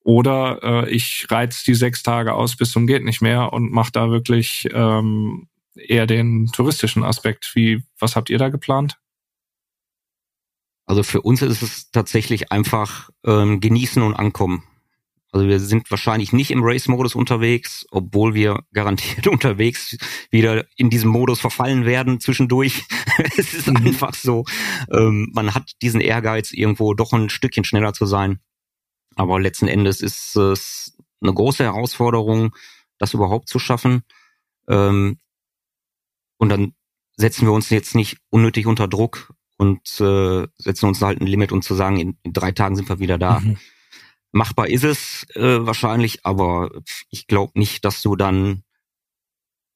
Oder äh, ich reiz die sechs Tage aus bis zum geht nicht mehr und mache da wirklich ähm, eher den touristischen Aspekt. Wie, was habt ihr da geplant? Also für uns ist es tatsächlich einfach ähm, genießen und ankommen. Also wir sind wahrscheinlich nicht im Race-Modus unterwegs, obwohl wir garantiert unterwegs wieder in diesem Modus verfallen werden zwischendurch. es ist mhm. einfach so, ähm, man hat diesen Ehrgeiz, irgendwo doch ein Stückchen schneller zu sein. Aber letzten Endes ist es eine große Herausforderung, das überhaupt zu schaffen. Ähm, und dann setzen wir uns jetzt nicht unnötig unter Druck und äh, setzen uns halt ein Limit und zu sagen, in, in drei Tagen sind wir wieder da. Mhm. Machbar ist es äh, wahrscheinlich, aber ich glaube nicht, dass du dann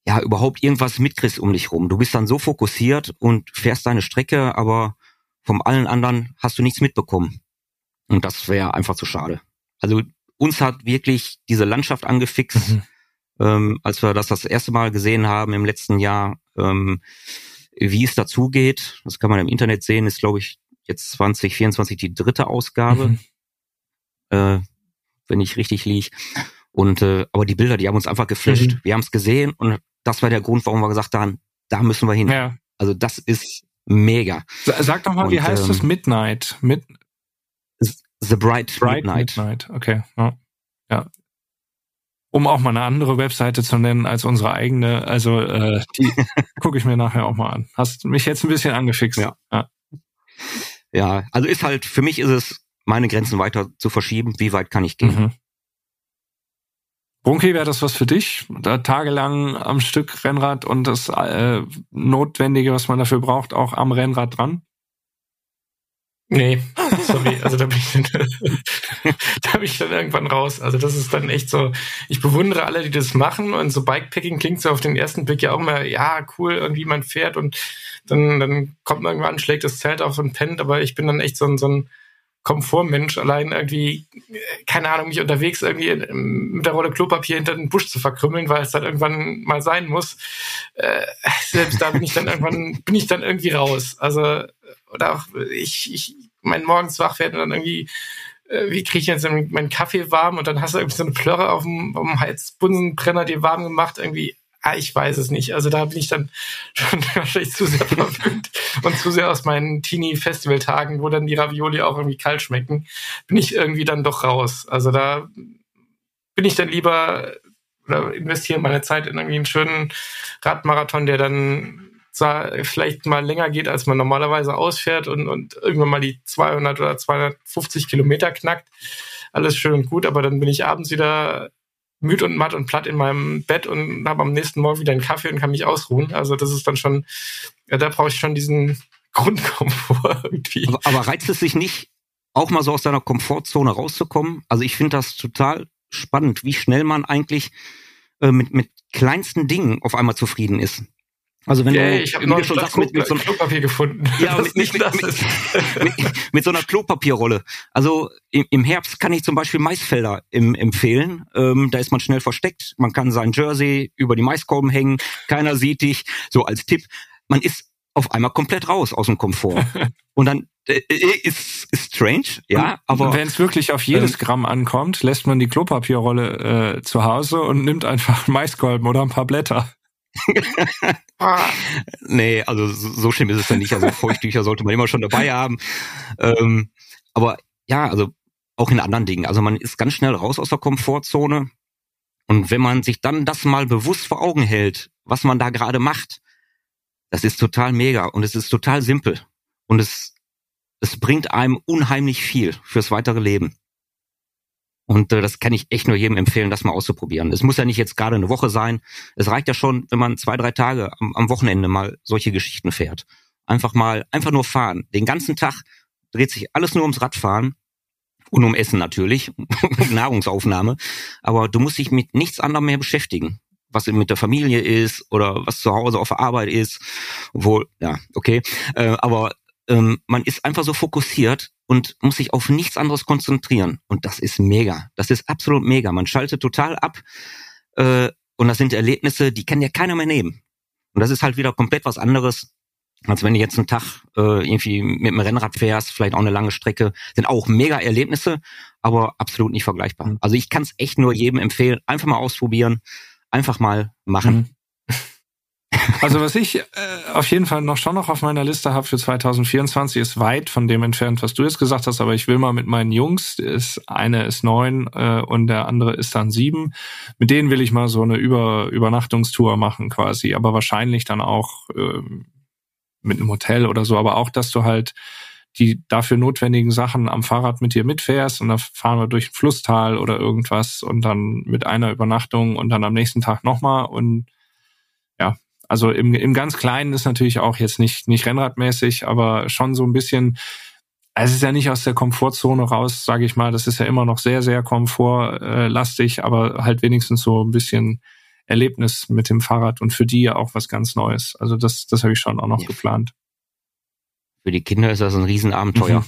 ja überhaupt irgendwas mitkriegst um dich rum. Du bist dann so fokussiert und fährst deine Strecke, aber vom allen anderen hast du nichts mitbekommen. Und das wäre einfach zu schade. Also uns hat wirklich diese Landschaft angefixt, mhm. ähm, als wir das das erste Mal gesehen haben im letzten Jahr. Ähm, wie es dazugeht, das kann man im Internet sehen, ist glaube ich jetzt 2024 die dritte Ausgabe, mhm. äh, wenn ich richtig liege. Und äh, aber die Bilder, die haben uns einfach geflasht. Mhm. Wir haben es gesehen und das war der Grund, warum wir gesagt haben, da müssen wir hin. Ja. Also das ist mega. Sag doch mal, und, wie heißt ähm, das Midnight? Mid The Bright, Bright Midnight. Midnight. Okay. Ja. ja. Um auch mal eine andere Webseite zu nennen als unsere eigene. Also äh, die gucke ich mir nachher auch mal an. Hast mich jetzt ein bisschen angefixt. Ja. ja. Ja, also ist halt, für mich ist es, meine Grenzen weiter zu verschieben. Wie weit kann ich gehen? Mhm. Brunki, wäre das was für dich? Da tagelang am Stück Rennrad und das äh, Notwendige, was man dafür braucht, auch am Rennrad dran? Nee, sorry, also da bin ich da bin ich dann irgendwann raus. Also das ist dann echt so, ich bewundere alle, die das machen und so Bikepacking klingt so auf den ersten Blick ja auch immer, ja, cool, irgendwie man fährt und dann, dann kommt man irgendwann, schlägt das Zelt auf und pennt, aber ich bin dann echt so ein, so ein Komfortmensch, allein irgendwie, keine Ahnung, mich unterwegs irgendwie mit der Rolle Klopapier hinter den Busch zu verkrümmeln, weil es dann irgendwann mal sein muss. Äh, selbst da bin ich dann irgendwann, bin ich dann irgendwie raus. Also oder auch ich, ich mein morgens wach werden und dann irgendwie äh, wie kriege ich jetzt meinen Kaffee warm und dann hast du irgendwie so eine Plörre auf dem, auf dem Heizbunsenbrenner dir warm gemacht, irgendwie, ah, ich weiß es nicht. Also da bin ich dann schon wahrscheinlich zu sehr verwöhnt und zu sehr aus meinen Teenie-Festival-Tagen, wo dann die Ravioli auch irgendwie kalt schmecken, bin ich irgendwie dann doch raus. Also da bin ich dann lieber oder investiere meine Zeit in irgendwie einen schönen Radmarathon, der dann vielleicht mal länger geht, als man normalerweise ausfährt und, und irgendwann mal die 200 oder 250 Kilometer knackt. Alles schön und gut, aber dann bin ich abends wieder müd und matt und platt in meinem Bett und habe am nächsten Morgen wieder einen Kaffee und kann mich ausruhen. Also das ist dann schon, ja, da brauche ich schon diesen Grundkomfort irgendwie. Aber, aber reizt es sich nicht, auch mal so aus deiner Komfortzone rauszukommen? Also ich finde das total spannend, wie schnell man eigentlich äh, mit, mit kleinsten Dingen auf einmal zufrieden ist. Also wenn yeah, du ich habe schon sagst, mit, mit so einem Klopapier gefunden. Ja, mit, mit, mit, mit, so einer Klopapierrolle. Also im, im, Herbst kann ich zum Beispiel Maisfelder im, empfehlen. Ähm, da ist man schnell versteckt. Man kann sein Jersey über die Maiskolben hängen. Keiner sieht dich. So als Tipp. Man ist auf einmal komplett raus aus dem Komfort. Und dann äh, äh, ist, ist strange, ja, aber wenn es wirklich auf jedes ähm, Gramm ankommt, lässt man die Klopapierrolle äh, zu Hause und nimmt einfach Maiskolben oder ein paar Blätter. nee, also so schlimm ist es ja nicht. Also Feuchttücher sollte man immer schon dabei haben. Ähm, aber ja, also auch in anderen Dingen. Also man ist ganz schnell raus aus der Komfortzone. Und wenn man sich dann das mal bewusst vor Augen hält, was man da gerade macht, das ist total mega und es ist total simpel. Und es, es bringt einem unheimlich viel fürs weitere Leben. Und äh, das kann ich echt nur jedem empfehlen, das mal auszuprobieren. Es muss ja nicht jetzt gerade eine Woche sein. Es reicht ja schon, wenn man zwei, drei Tage am, am Wochenende mal solche Geschichten fährt. Einfach mal, einfach nur fahren. Den ganzen Tag dreht sich alles nur ums Radfahren. und um Essen natürlich, Nahrungsaufnahme. Aber du musst dich mit nichts anderem mehr beschäftigen. Was mit der Familie ist oder was zu Hause auf der Arbeit ist. Obwohl, ja, okay. Äh, aber ähm, man ist einfach so fokussiert und muss sich auf nichts anderes konzentrieren. Und das ist mega. Das ist absolut mega. Man schaltet total ab. Äh, und das sind Erlebnisse, die kann ja keiner mehr nehmen. Und das ist halt wieder komplett was anderes, als wenn du jetzt einen Tag äh, irgendwie mit dem Rennrad fährst, vielleicht auch eine lange Strecke, sind auch mega Erlebnisse, aber absolut nicht vergleichbar. Mhm. Also ich kann es echt nur jedem empfehlen, einfach mal ausprobieren, einfach mal machen. Mhm. Also was ich äh, auf jeden Fall noch schon noch auf meiner Liste habe für 2024 ist weit von dem entfernt, was du jetzt gesagt hast, aber ich will mal mit meinen Jungs, ist eine ist neun äh, und der andere ist dann sieben. Mit denen will ich mal so eine Über Übernachtungstour machen quasi, aber wahrscheinlich dann auch äh, mit einem Hotel oder so, aber auch, dass du halt die dafür notwendigen Sachen am Fahrrad mit dir mitfährst und dann fahren wir durch ein Flusstal oder irgendwas und dann mit einer Übernachtung und dann am nächsten Tag nochmal und also im, im ganz Kleinen ist natürlich auch jetzt nicht, nicht rennradmäßig, aber schon so ein bisschen, es ist ja nicht aus der Komfortzone raus, sage ich mal, das ist ja immer noch sehr, sehr komfortlastig, aber halt wenigstens so ein bisschen Erlebnis mit dem Fahrrad und für die ja auch was ganz Neues. Also das, das habe ich schon auch noch ja. geplant. Für die Kinder ist das ein Riesenabenteuer. Mhm.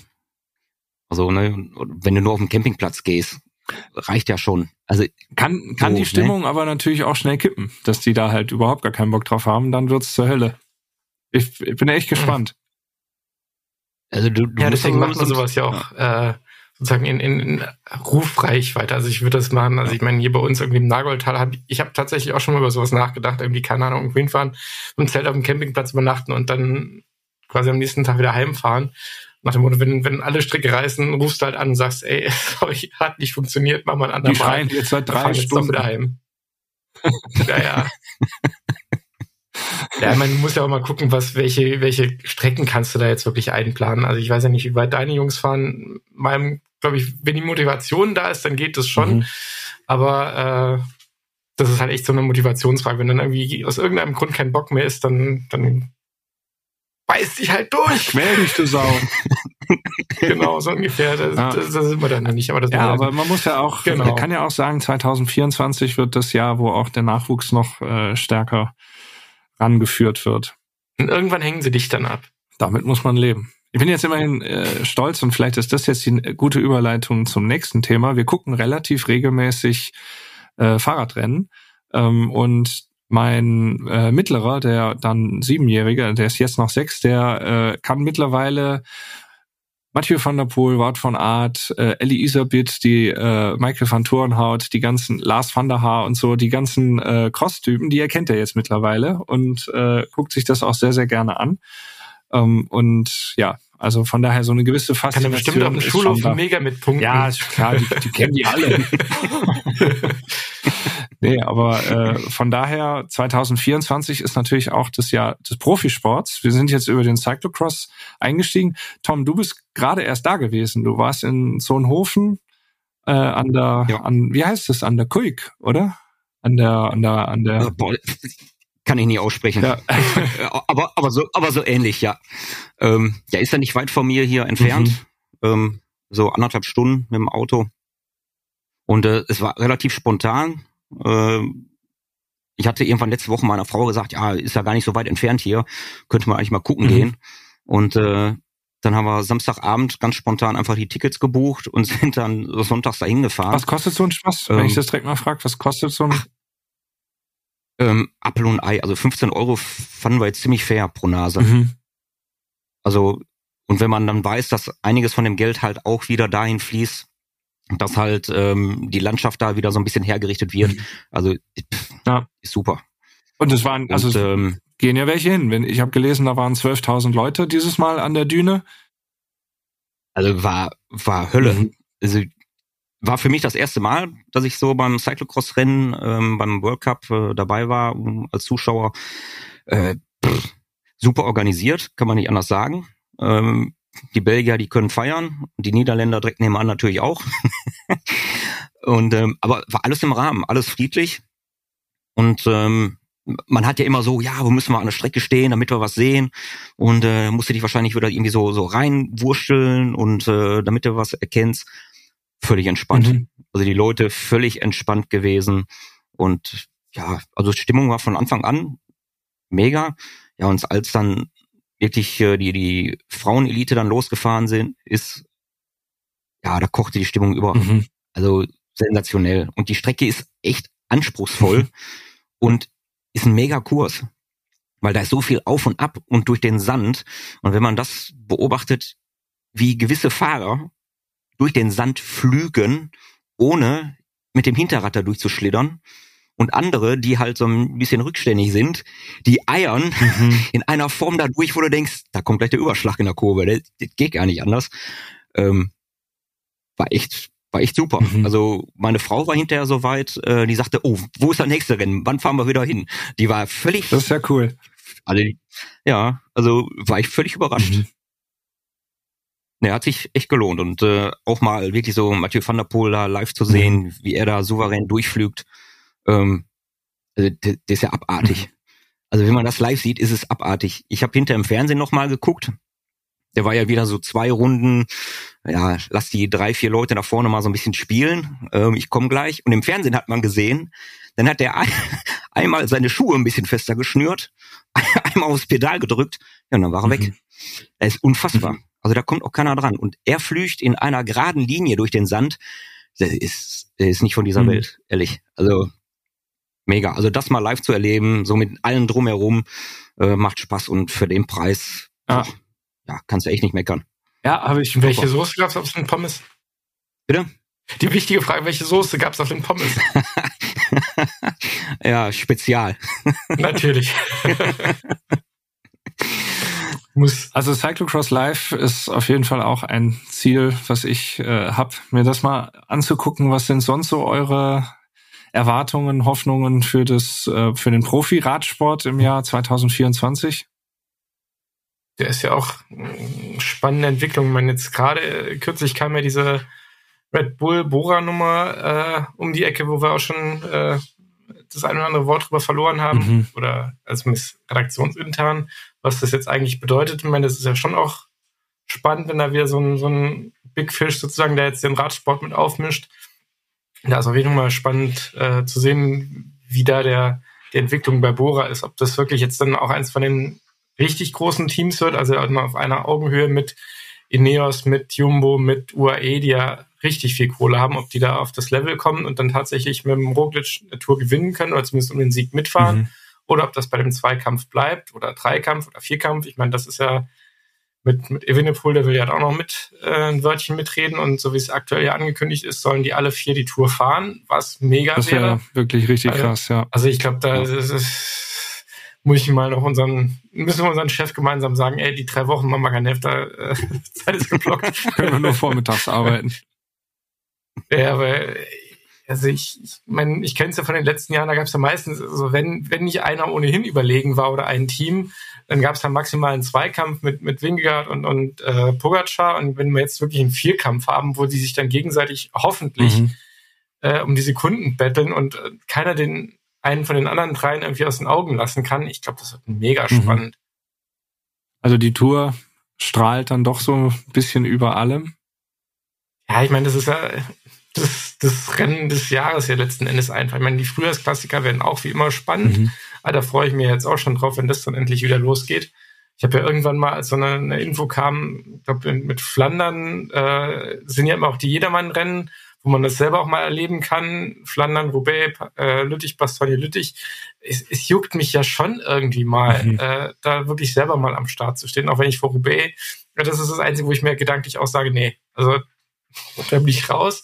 Also, ne, wenn du nur auf den Campingplatz gehst, reicht ja schon. Also kann kann so, die ne? Stimmung ne? aber natürlich auch schnell kippen, dass die da halt überhaupt gar keinen Bock drauf haben, dann wird's zur Hölle. Ich, ich bin echt gespannt. Also du, du ja, deswegen macht man sowas ja auch ja. Äh, sozusagen in, in, in Rufreichweite. Also ich würde das machen, also ich meine, hier bei uns irgendwie im Nagoldtal, hab, ich habe tatsächlich auch schon mal über sowas nachgedacht, irgendwie, keine Ahnung, hinfahren, ein Zelt auf dem Campingplatz übernachten und dann quasi am nächsten Tag wieder heimfahren. Nach dem Motto, wenn, wenn alle Stricke reißen, rufst du halt an und sagst, ey, sorry, hat nicht funktioniert, mach mal ein andermal. Die schreien jetzt seit drei Stunden. wieder heim. ja, ja. Ja, man muss ja auch mal gucken, was, welche, welche Strecken kannst du da jetzt wirklich einplanen. Also ich weiß ja nicht, wie weit deine Jungs fahren. Meinem, glaube ich, wenn die Motivation da ist, dann geht das schon. Mhm. Aber äh, das ist halt echt so eine Motivationsfrage. Wenn dann irgendwie aus irgendeinem Grund kein Bock mehr ist, dann, dann beißt dich halt durch. Quäl dich, du Sau. genau, so ungefähr. Da, ja. das, das sind wir dann nicht. Aber das ja, aber man muss ja auch, genau. man kann ja auch sagen, 2024 wird das Jahr, wo auch der Nachwuchs noch äh, stärker rangeführt wird. Und irgendwann hängen sie dich dann ab. Damit muss man leben. Ich bin jetzt immerhin äh, stolz und vielleicht ist das jetzt die gute Überleitung zum nächsten Thema. Wir gucken relativ regelmäßig äh, Fahrradrennen ähm, und mein äh, Mittlerer, der dann siebenjährige, der ist jetzt noch sechs, der äh, kann mittlerweile Mathieu van der Poel, Wout von Art, äh, Ellie Isabit, die äh, Michael van Torenhout, die ganzen Lars van der Haar und so, die ganzen äh, Cross-Typen, die erkennt er jetzt mittlerweile und äh, guckt sich das auch sehr, sehr gerne an. Ähm, und ja, also von daher so eine gewisse Faszination. Kann er bestimmt auf dem Schulhof mega mit Punkten. Ja, klar, die, die kennen die alle. nee, aber äh, von daher 2024 ist natürlich auch das Jahr des Profisports. Wir sind jetzt über den Cyclocross eingestiegen. Tom, du bist gerade erst da gewesen. Du warst in Sohnhofen äh, an der, ja. an, wie heißt es, an der Kuik, oder? An der, an der, an der. Boah, kann ich nie aussprechen. Ja. aber, aber so, aber so ähnlich, ja. Ähm, ja, ist ja nicht weit von mir hier entfernt. Mhm. Ähm, so anderthalb Stunden mit dem Auto. Und äh, es war relativ spontan. Äh, ich hatte irgendwann letzte Woche meiner Frau gesagt, ja, ist ja gar nicht so weit entfernt hier, könnte man eigentlich mal gucken mhm. gehen. Und äh, dann haben wir Samstagabend ganz spontan einfach die Tickets gebucht und sind dann sonntags dahin gefahren. Was kostet so ein Spaß? Ähm, Wenn ich das direkt mal frage, was kostet so ein... Ähm, Apfel und Ei, also 15 Euro fanden wir jetzt ziemlich fair pro Nase. Mhm. Also, und wenn man dann weiß, dass einiges von dem Geld halt auch wieder dahin fließt, dass halt ähm, die Landschaft da wieder so ein bisschen hergerichtet wird. Mhm. Also pff, ja. ist super. Und es waren, also und, ähm, gehen ja welche hin. Ich habe gelesen, da waren 12.000 Leute dieses Mal an der Düne. Also war, war Hölle. Mhm. Also war für mich das erste Mal, dass ich so beim Cyclocross-Rennen, ähm, beim World Cup äh, dabei war um, als Zuschauer. Äh, pff, super organisiert, kann man nicht anders sagen. Ähm, die Belgier, die können feiern, die Niederländer direkt nebenan natürlich auch. und ähm, aber war alles im Rahmen, alles friedlich. Und ähm, man hat ja immer so, ja, wo müssen wir an der Strecke stehen, damit wir was sehen? Und äh, musste dich wahrscheinlich wieder irgendwie so so reinwurschteln und äh, damit du was erkennst. völlig entspannt. Mhm. Also die Leute völlig entspannt gewesen und ja, also Stimmung war von Anfang an mega. Ja, und als dann wirklich äh, die, die Frauenelite dann losgefahren sind, ist, ja, da kochte die Stimmung über. Mhm. Also sensationell. Und die Strecke ist echt anspruchsvoll und ist ein mega Kurs. Weil da ist so viel auf und ab und durch den Sand. Und wenn man das beobachtet, wie gewisse Fahrer durch den Sand flügen, ohne mit dem Hinterrad da durchzuschlittern, und andere, die halt so ein bisschen rückständig sind, die eiern mhm. in einer Form da durch, wo du denkst, da kommt gleich der Überschlag in der Kurve, das, das geht gar nicht anders. Ähm, war echt, war echt super. Mhm. Also meine Frau war hinterher so weit, äh, die sagte, oh, wo ist das nächste Rennen? Wann fahren wir wieder hin? Die war völlig. Das ist ja cool. Also, ja, also war ich völlig überrascht. Mhm. Ne, hat sich echt gelohnt und äh, auch mal wirklich so Mathieu van der Poel da live zu sehen, mhm. wie er da souverän durchflügt. Ähm, also, der, der ist ja abartig. Mhm. Also wenn man das live sieht, ist es abartig. Ich habe hinter im Fernsehen nochmal geguckt. Der war ja wieder so zwei Runden, ja, lass die drei, vier Leute da vorne mal so ein bisschen spielen. Ähm, ich komme gleich. Und im Fernsehen hat man gesehen, dann hat der ein, einmal seine Schuhe ein bisschen fester geschnürt, einmal aufs Pedal gedrückt, ja, und dann war er mhm. weg. Er ist unfassbar. Mhm. Also da kommt auch keiner dran. Und er flücht in einer geraden Linie durch den Sand. Der ist, der ist nicht von dieser mhm. Welt, ehrlich. Also mega. Also das mal live zu erleben, so mit allen drumherum, äh, macht Spaß und für den Preis, ja, ja kannst du echt nicht meckern. Ja, habe ich. Welche Soße gab's auf den Pommes? Bitte? Die wichtige Frage, welche Soße gab's auf den Pommes? ja, spezial. Natürlich. Muss. Also Cyclocross Live ist auf jeden Fall auch ein Ziel, was ich äh, habe, mir das mal anzugucken. Was sind sonst so eure Erwartungen, Hoffnungen für das äh, für den Profi-Radsport im Jahr 2024? Der ist ja auch spannende Entwicklung. Ich meine, jetzt gerade äh, kürzlich kam ja diese Red Bull Bora Nummer äh, um die Ecke, wo wir auch schon äh, das ein oder andere Wort drüber verloren haben mhm. oder als redaktionsintern, was das jetzt eigentlich bedeutet. Ich meine, das ist ja schon auch spannend, wenn da wieder so ein, so ein Big Fish sozusagen, der jetzt den Radsport mit aufmischt, da ist auf jeden Fall mal spannend äh, zu sehen, wie da der, die Entwicklung bei Bora ist, ob das wirklich jetzt dann auch eins von den richtig großen Teams wird, also auf einer Augenhöhe mit Ineos, mit Jumbo, mit UAE, die ja richtig viel Kohle haben, ob die da auf das Level kommen und dann tatsächlich mit dem Roglic eine Tour gewinnen können oder zumindest um den Sieg mitfahren, mhm. oder ob das bei dem Zweikampf bleibt oder Dreikampf oder Vierkampf. Ich meine, das ist ja mit, mit Evenepoel, der will ja auch noch mit äh, ein Wörtchen mitreden und so wie es aktuell ja angekündigt ist, sollen die alle vier die Tour fahren, was mega das wär wäre. wirklich richtig also, krass, ja. Also ich glaube, da ja. ist, ist, muss ich mal noch unseren, müssen wir unseren Chef gemeinsam sagen, ey, die drei Wochen machen wir kein Heft, da äh, Zeit ist geblockt. Können wir nur vormittags arbeiten. Ja, aber also ich, ich meine, ich kenne es ja von den letzten Jahren, da gab es ja meistens, also wenn, wenn nicht einer ohnehin überlegen war oder ein Team, dann gab es da maximal einen Zweikampf mit, mit Wingegaard und, und äh, Pogacar. Und wenn wir jetzt wirklich einen Vierkampf haben, wo die sich dann gegenseitig hoffentlich mhm. äh, um die Sekunden betteln und äh, keiner den einen von den anderen dreien irgendwie aus den Augen lassen kann, ich glaube, das wird mega mhm. spannend. Also die Tour strahlt dann doch so ein bisschen über allem. Ja, ich meine, das ist ja das, das Rennen des Jahres ja letzten Endes einfach. Ich meine, die Frühjahrsklassiker werden auch wie immer spannend. Mhm. Ah, da freue ich mich jetzt auch schon drauf, wenn das dann endlich wieder losgeht. Ich habe ja irgendwann mal, als so eine, eine Info kam, ich glaube, mit Flandern äh, sind ja immer auch die Jedermann-Rennen, wo man das selber auch mal erleben kann. Flandern, Roubaix, äh, Lüttich, Bastogne, Lüttich. Es, es juckt mich ja schon irgendwie mal, mhm. äh, da wirklich selber mal am Start zu stehen, auch wenn ich vor Roubaix, das ist das Einzige, wo ich mir gedanklich auch sage, nee, also da bin ich raus.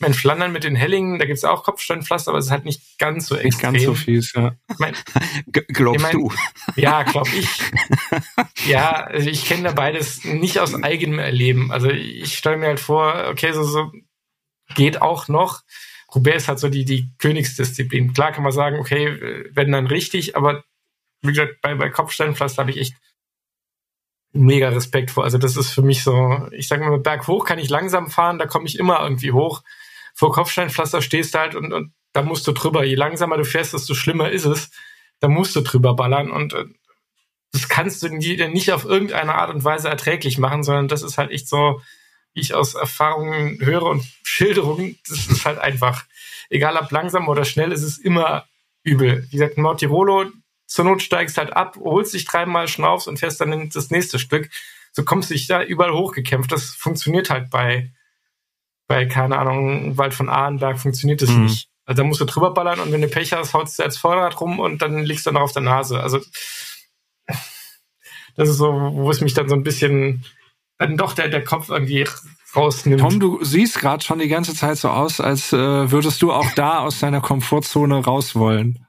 Ich meine, Flandern mit den Hellingen, da gibt es auch Kopfsteinpflaster, aber es ist halt nicht ganz so extrem. Nicht ganz so fies, ja. Ich mein, Glaubst ich mein, du? Ja, glaub ich. ja, also ich kenne da beides nicht aus eigenem Erleben. Also ich stelle mir halt vor, okay, so, so geht auch noch. Roubaix ist halt so die, die Königsdisziplin. Klar kann man sagen, okay, wenn dann richtig, aber wie gesagt, bei, bei Kopfsteinpflaster habe ich echt mega Respekt vor. Also das ist für mich so, ich sage mal, Berg hoch kann ich langsam fahren, da komme ich immer irgendwie hoch. Vor Kopfsteinpflaster stehst halt und, und da musst du drüber. Je langsamer du fährst, desto schlimmer ist es. Da musst du drüber ballern und äh, das kannst du nicht auf irgendeine Art und Weise erträglich machen, sondern das ist halt echt so, wie ich aus Erfahrungen höre und Schilderungen, das ist halt einfach, egal ob langsam oder schnell, ist es immer übel. Wie gesagt, Mortirolo, zur Not steigst halt ab, holst dich dreimal, schnaufst und fährst dann das nächste Stück. So kommst du dich da überall hochgekämpft. Das funktioniert halt bei, bei, keine Ahnung, Wald von Ahrenberg funktioniert das mhm. nicht. Also da musst du drüber ballern und wenn du Pech hast, haust du als Vorderrad rum und dann liegst du noch auf der Nase. Also das ist so, wo es mich dann so ein bisschen dann doch der, der Kopf irgendwie rausnimmt. Tom, du siehst gerade schon die ganze Zeit so aus, als äh, würdest du auch da aus deiner Komfortzone raus wollen.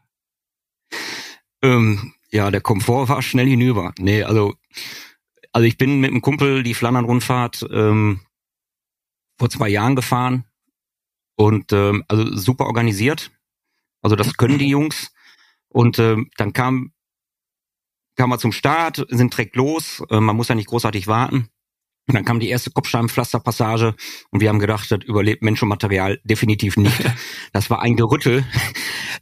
Ähm, ja, der Komfort war schnell hinüber. Nee, also, also ich bin mit einem Kumpel die Flandern-Rundfahrt ähm, vor zwei Jahren gefahren und ähm, also super organisiert. Also das können die Jungs. Und ähm, dann kam kam wir zum Start, sind direkt los. Äh, man muss ja nicht großartig warten. Und dann kam die erste Kopfsteinpflasterpassage und wir haben gedacht, das überlebt Mensch und Material definitiv nicht. Das war ein Gerüttel.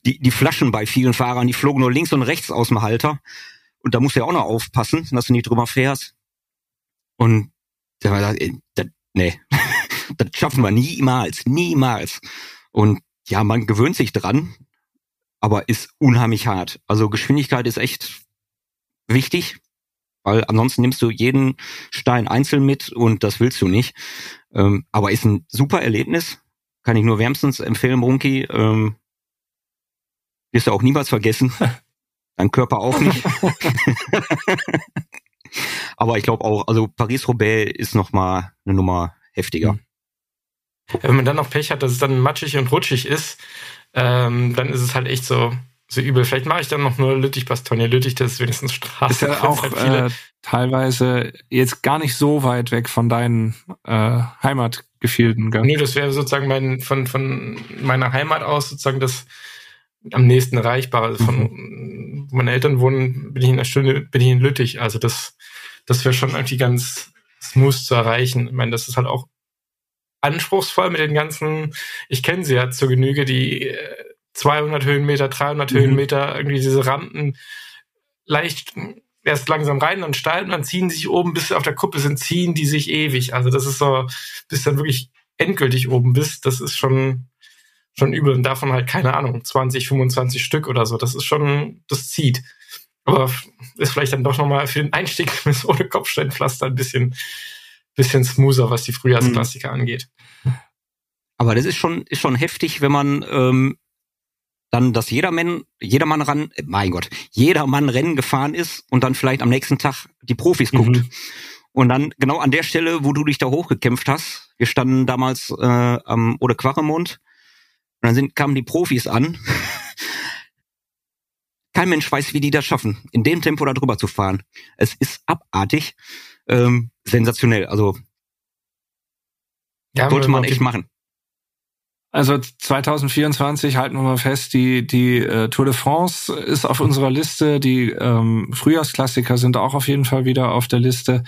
Die, die Flaschen bei vielen Fahrern, die flogen nur links und rechts aus dem Halter. Und da musst du ja auch noch aufpassen, dass du nicht drüber fährst. Und da war das, das, nee, das schaffen wir niemals, niemals. Und ja, man gewöhnt sich dran, aber ist unheimlich hart. Also Geschwindigkeit ist echt wichtig weil ansonsten nimmst du jeden Stein einzeln mit und das willst du nicht. Ähm, aber ist ein super Erlebnis, kann ich nur wärmstens empfehlen, Brunki. Ähm, wirst du auch niemals vergessen. Dein Körper auch nicht. aber ich glaube auch, also Paris-Roubaix ist noch mal eine Nummer heftiger. Mhm. Wenn man dann noch Pech hat, dass es dann matschig und rutschig ist, ähm, dann ist es halt echt so, so übel. Vielleicht mache ich dann noch nur Lüttich-Bastogne. Lüttich, das ist wenigstens Straße. Ist ja auch äh, teilweise jetzt gar nicht so weit weg von deinen äh, Heimatgefilden. Gell? Nee, das wäre sozusagen mein, von, von meiner Heimat aus sozusagen das am nächsten erreichbare. Also von mhm. wo meine Eltern wohnen, bin ich in einer Stunde, bin ich in Lüttich. Also das, das wäre schon irgendwie ganz smooth zu erreichen. Ich meine, das ist halt auch anspruchsvoll mit den ganzen, ich kenne sie ja zur Genüge, die äh, 200 Höhenmeter, 300 mhm. Höhenmeter, irgendwie diese Rampen leicht erst langsam rein, dann steil und dann ziehen die sich oben, bis sie auf der Kuppe sind, ziehen die sich ewig. Also das ist so, bis dann wirklich endgültig oben bist, das ist schon, schon übel. Und davon halt, keine Ahnung, 20, 25 Stück oder so. Das ist schon, das zieht. Aber ist vielleicht dann doch nochmal für den Einstieg ohne Kopfsteinpflaster ein bisschen, bisschen smoother, was die Frühjahrsklassiker mhm. angeht. Aber das ist schon, ist schon heftig, wenn man ähm, dann, dass jedermann, jedermann ran, mein Gott, jedermann Rennen gefahren ist und dann vielleicht am nächsten Tag die Profis guckt. Mhm. Und dann genau an der Stelle, wo du dich da hochgekämpft hast, wir standen damals äh, am Ode Quaremont und dann sind, kamen die Profis an. Kein Mensch weiß, wie die das schaffen, in dem Tempo da drüber zu fahren. Es ist abartig, ähm, sensationell. Also ja, sollte man echt machen. Also 2024 halten wir mal fest, die, die äh, Tour de France ist auf unserer Liste, die ähm, Frühjahrsklassiker sind auch auf jeden Fall wieder auf der Liste.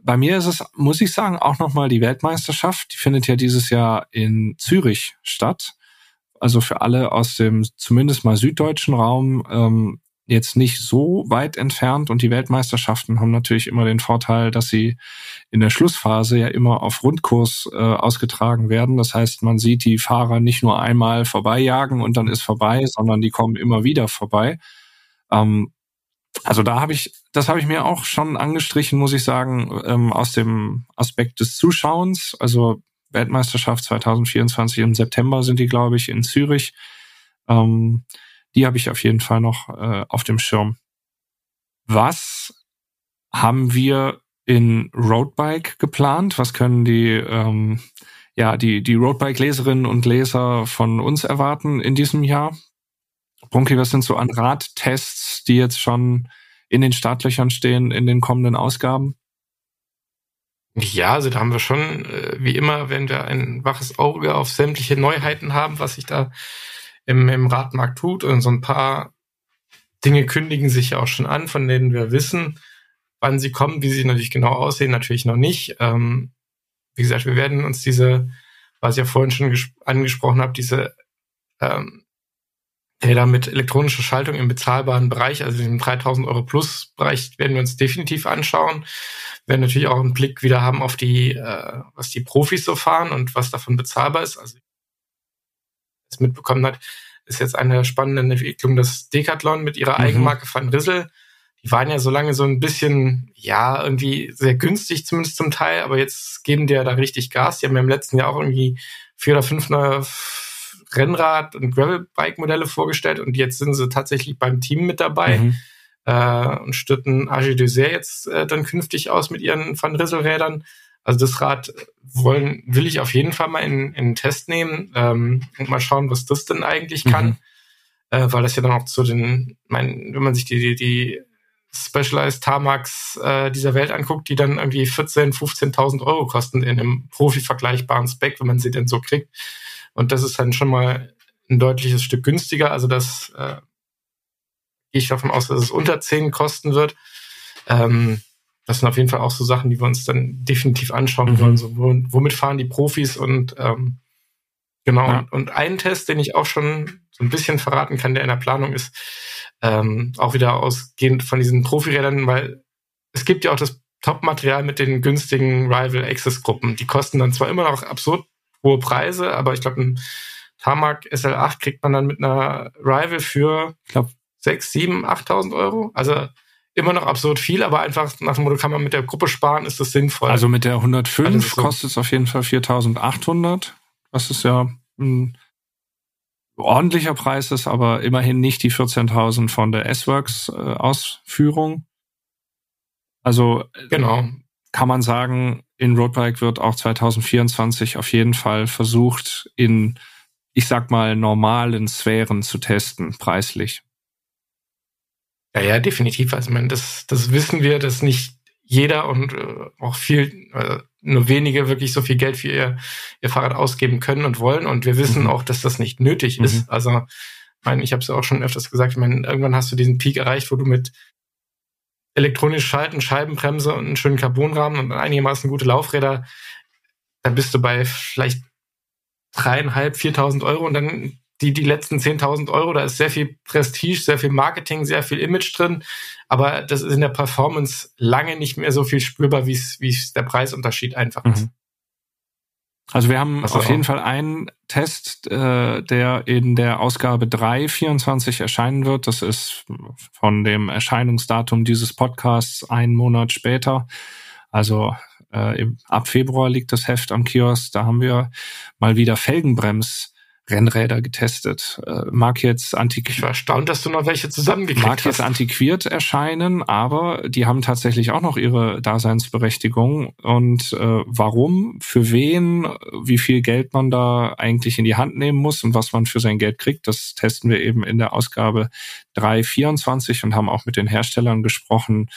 Bei mir ist es, muss ich sagen, auch nochmal die Weltmeisterschaft. Die findet ja dieses Jahr in Zürich statt. Also für alle aus dem zumindest mal süddeutschen Raum ähm, jetzt nicht so weit entfernt und die Weltmeisterschaften haben natürlich immer den Vorteil, dass sie in der Schlussphase ja immer auf Rundkurs äh, ausgetragen werden. Das heißt, man sieht die Fahrer nicht nur einmal vorbeijagen und dann ist vorbei, sondern die kommen immer wieder vorbei. Ähm, also da habe ich, das habe ich mir auch schon angestrichen, muss ich sagen, ähm, aus dem Aspekt des Zuschauens. Also Weltmeisterschaft 2024 im September sind die, glaube ich, in Zürich. Ähm, die habe ich auf jeden Fall noch äh, auf dem Schirm. Was haben wir in Roadbike geplant? Was können die ähm, ja die die Roadbike-Leserinnen und Leser von uns erwarten in diesem Jahr? Brunki, was sind so an Radtests, die jetzt schon in den Startlöchern stehen in den kommenden Ausgaben? Ja, also da haben wir schon, äh, wie immer, wenn wir ein waches Auge auf sämtliche Neuheiten haben, was sich da im, im Radmarkt tut. Und so ein paar Dinge kündigen sich ja auch schon an, von denen wir wissen, wann sie kommen, wie sie natürlich genau aussehen, natürlich noch nicht. Ähm, wie gesagt, wir werden uns diese, was ich ja vorhin schon angesprochen habe, diese ähm, Räder mit elektronischer Schaltung im bezahlbaren Bereich, also im 3000 Euro Plus Bereich, werden wir uns definitiv anschauen. werden natürlich auch einen Blick wieder haben auf die, äh, was die Profis so fahren und was davon bezahlbar ist. Also es mitbekommen hat, ist jetzt eine spannende Entwicklung, dass Decathlon mit ihrer mhm. Eigenmarke Van Rissel, die waren ja so lange so ein bisschen, ja, irgendwie sehr günstig zumindest zum Teil, aber jetzt geben die ja da richtig Gas. Die haben ja im letzten Jahr auch irgendwie vier oder fünf neue Rennrad- und Gravelbike-Modelle vorgestellt und jetzt sind sie tatsächlich beim Team mit dabei. Mhm äh, und stürten AG Dessert jetzt äh, dann künftig aus mit ihren Van Rissel-Rädern. Also das Rad wollen, will ich auf jeden Fall mal in, in Test nehmen ähm, und mal schauen, was das denn eigentlich kann. Mhm. Äh, weil das ja dann auch zu den, mein, wenn man sich die, die, die Specialized Tarmacs äh, dieser Welt anguckt, die dann irgendwie 14.000, 15.000 Euro kosten in einem Profi-vergleichbaren Spec, wenn man sie denn so kriegt. Und das ist dann schon mal ein deutliches Stück günstiger. Also das äh, gehe ich davon aus, dass es unter 10 kosten wird. Ähm, das sind auf jeden Fall auch so Sachen, die wir uns dann definitiv anschauen mhm. wollen. So, womit fahren die Profis und ähm, genau. Ja. Und, und ein Test, den ich auch schon so ein bisschen verraten kann, der in der Planung ist, ähm, auch wieder ausgehend von diesen Profirädern, weil es gibt ja auch das Top-Material mit den günstigen Rival Access Gruppen. Die kosten dann zwar immer noch absurd hohe Preise, aber ich glaube, ein Tarmac SL8 kriegt man dann mit einer Rival für, ich glaube, 6, 7, 8.000 Euro. Also immer noch absurd viel, aber einfach nach dem Motto, kann man mit der Gruppe sparen, ist das sinnvoll. Also mit der 105 also so kostet es auf jeden Fall 4.800. Was ist ja ein ordentlicher Preis ist, aber immerhin nicht die 14.000 von der S-Works äh, Ausführung. Also genau. kann man sagen, in Roadbike wird auch 2024 auf jeden Fall versucht, in, ich sag mal, normalen Sphären zu testen, preislich. Ja, ja, definitiv. Also, ich meine, das, das wissen wir, dass nicht jeder und äh, auch viel, äh, nur wenige wirklich so viel Geld für ihr, ihr Fahrrad ausgeben können und wollen. Und wir wissen mhm. auch, dass das nicht nötig mhm. ist. Also, ich meine, ich habe es ja auch schon öfters gesagt, ich meine, irgendwann hast du diesen Peak erreicht, wo du mit elektronisch schalten, Scheibenbremse und einen schönen Carbonrahmen und einigermaßen gute Laufräder, dann bist du bei vielleicht dreieinhalb, viertausend Euro und dann die, die letzten 10.000 Euro, da ist sehr viel Prestige, sehr viel Marketing, sehr viel Image drin, aber das ist in der Performance lange nicht mehr so viel spürbar, wie es, der Preisunterschied einfach mhm. Also wir haben also auf jeden Fall einen Test, äh, der in der Ausgabe 3 24 erscheinen wird. Das ist von dem Erscheinungsdatum dieses Podcasts einen Monat später. Also äh, ab Februar liegt das Heft am Kiosk. Da haben wir mal wieder Felgenbrems Rennräder getestet. Äh, mag jetzt antiquiert. Ich war erstaunt, dass du noch welche zusammengekriegt Mag jetzt antiquiert erscheinen, aber die haben tatsächlich auch noch ihre Daseinsberechtigung. Und äh, warum, für wen, wie viel Geld man da eigentlich in die Hand nehmen muss und was man für sein Geld kriegt, das testen wir eben in der Ausgabe 324 und haben auch mit den Herstellern gesprochen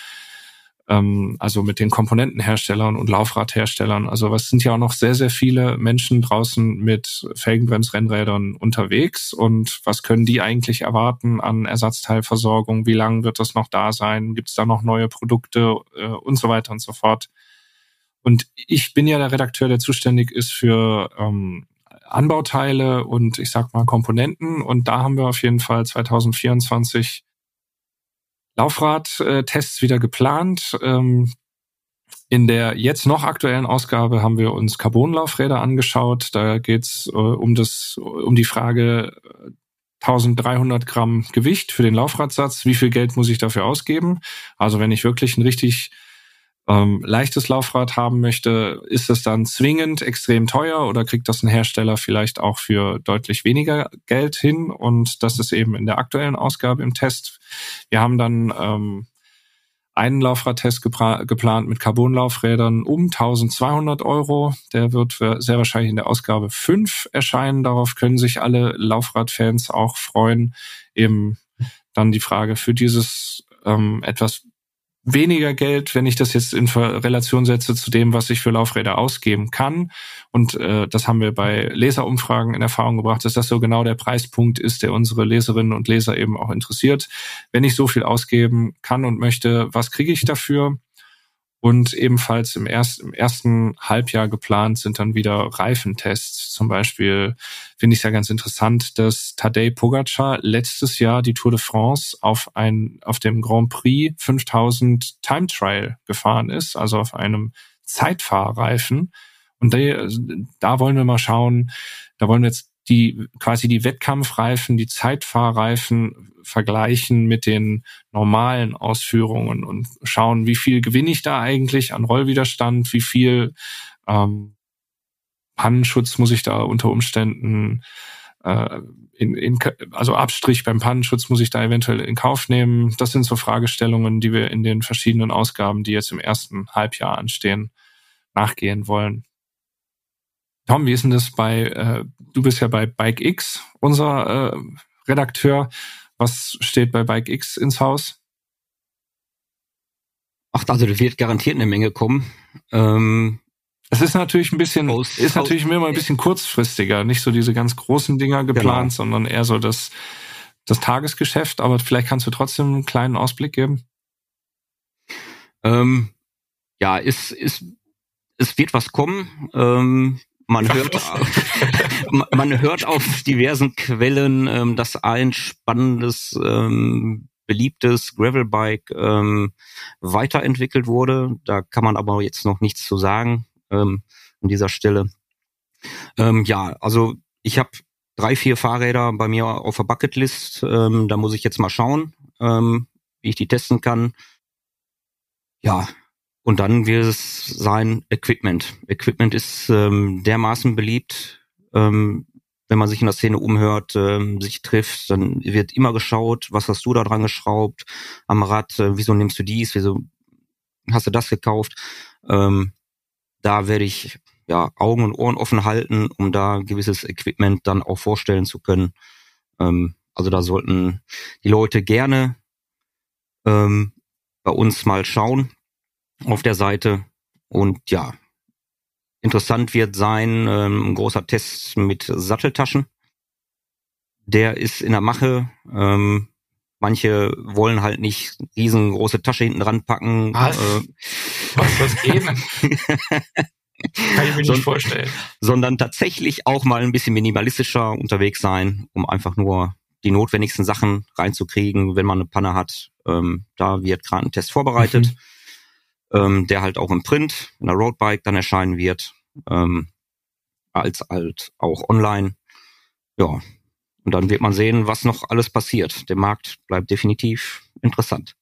ähm, also mit den Komponentenherstellern und Laufradherstellern. Also es sind ja auch noch sehr, sehr viele Menschen draußen mit Felgenbremsrennrädern unterwegs und was können die eigentlich erwarten an Ersatzteilversorgung? Wie lange wird das noch da sein? Gibt es da noch neue Produkte äh, und so weiter und so fort? Und ich bin ja der Redakteur, der zuständig ist für ähm, Anbauteile und ich sag mal Komponenten. Und da haben wir auf jeden Fall 2024 Laufrad-Tests wieder geplant. Ähm, in der jetzt noch aktuellen Ausgabe haben wir uns Carbonlaufräder angeschaut. Da geht's äh, um um die Frage 1300 Gramm Gewicht für den Laufradsatz. Wie viel Geld muss ich dafür ausgeben? Also wenn ich wirklich ein richtig ähm, leichtes Laufrad haben möchte, ist es dann zwingend extrem teuer oder kriegt das ein Hersteller vielleicht auch für deutlich weniger Geld hin? Und das ist eben in der aktuellen Ausgabe im Test. Wir haben dann ähm, einen Laufradtest geplant mit Carbonlaufrädern um 1200 Euro. Der wird sehr wahrscheinlich in der Ausgabe 5 erscheinen. Darauf können sich alle Laufradfans auch freuen. Eben dann die Frage für dieses ähm, etwas weniger Geld, wenn ich das jetzt in Relation setze zu dem, was ich für Laufräder ausgeben kann. Und äh, das haben wir bei Leserumfragen in Erfahrung gebracht, dass das so genau der Preispunkt ist, der unsere Leserinnen und Leser eben auch interessiert. Wenn ich so viel ausgeben kann und möchte, was kriege ich dafür? Und ebenfalls im, erst, im ersten Halbjahr geplant sind dann wieder Reifentests. Zum Beispiel finde ich es ja ganz interessant, dass Tadej Pogacar letztes Jahr die Tour de France auf, ein, auf dem Grand Prix 5000 Time Trial gefahren ist, also auf einem Zeitfahrreifen. Und da, da wollen wir mal schauen, da wollen wir jetzt die quasi die Wettkampfreifen, die Zeitfahrreifen vergleichen mit den normalen Ausführungen und schauen, wie viel gewinne ich da eigentlich an Rollwiderstand, wie viel ähm, Pannenschutz muss ich da unter Umständen äh, in, in, also Abstrich beim Pannenschutz muss ich da eventuell in Kauf nehmen. Das sind so Fragestellungen, die wir in den verschiedenen Ausgaben, die jetzt im ersten Halbjahr anstehen, nachgehen wollen. Tom, wie ist denn das bei, äh, du bist ja bei Bike X, unser äh, Redakteur. Was steht bei Bike X ins Haus? Ach, also da wird garantiert eine Menge kommen. Ähm, es ist natürlich ein bisschen, aus, ist natürlich aus, immer ein bisschen kurzfristiger, nicht so diese ganz großen Dinger geplant, genau. sondern eher so das, das Tagesgeschäft. Aber vielleicht kannst du trotzdem einen kleinen Ausblick geben. Ähm, ja, es, es, es wird was kommen. Ähm, man hört, man hört auf diversen Quellen, ähm, dass ein spannendes, ähm, beliebtes Gravelbike ähm, weiterentwickelt wurde. Da kann man aber jetzt noch nichts zu sagen ähm, an dieser Stelle. Ähm, ja, also ich habe drei, vier Fahrräder bei mir auf der Bucketlist. Ähm, da muss ich jetzt mal schauen, ähm, wie ich die testen kann. Ja, und dann wird es sein Equipment. Equipment ist ähm, dermaßen beliebt, ähm, wenn man sich in der Szene umhört, ähm, sich trifft, dann wird immer geschaut, was hast du da dran geschraubt am Rad, äh, wieso nimmst du dies, wieso hast du das gekauft. Ähm, da werde ich ja Augen und Ohren offen halten, um da gewisses Equipment dann auch vorstellen zu können. Ähm, also da sollten die Leute gerne ähm, bei uns mal schauen auf der Seite. Und ja, interessant wird sein, ähm, ein großer Test mit Satteltaschen. Der ist in der Mache. Ähm, manche wollen halt nicht riesengroße Tasche hinten dran packen. Was? Äh, Was das geben? Kann ich mir nicht vorstellen. Sondern tatsächlich auch mal ein bisschen minimalistischer unterwegs sein, um einfach nur die notwendigsten Sachen reinzukriegen, wenn man eine Panne hat. Ähm, da wird gerade ein Test vorbereitet. Mhm ähm, der halt auch im Print, in der Roadbike dann erscheinen wird, ähm, als halt auch online. Ja, und dann wird man sehen, was noch alles passiert. Der Markt bleibt definitiv interessant.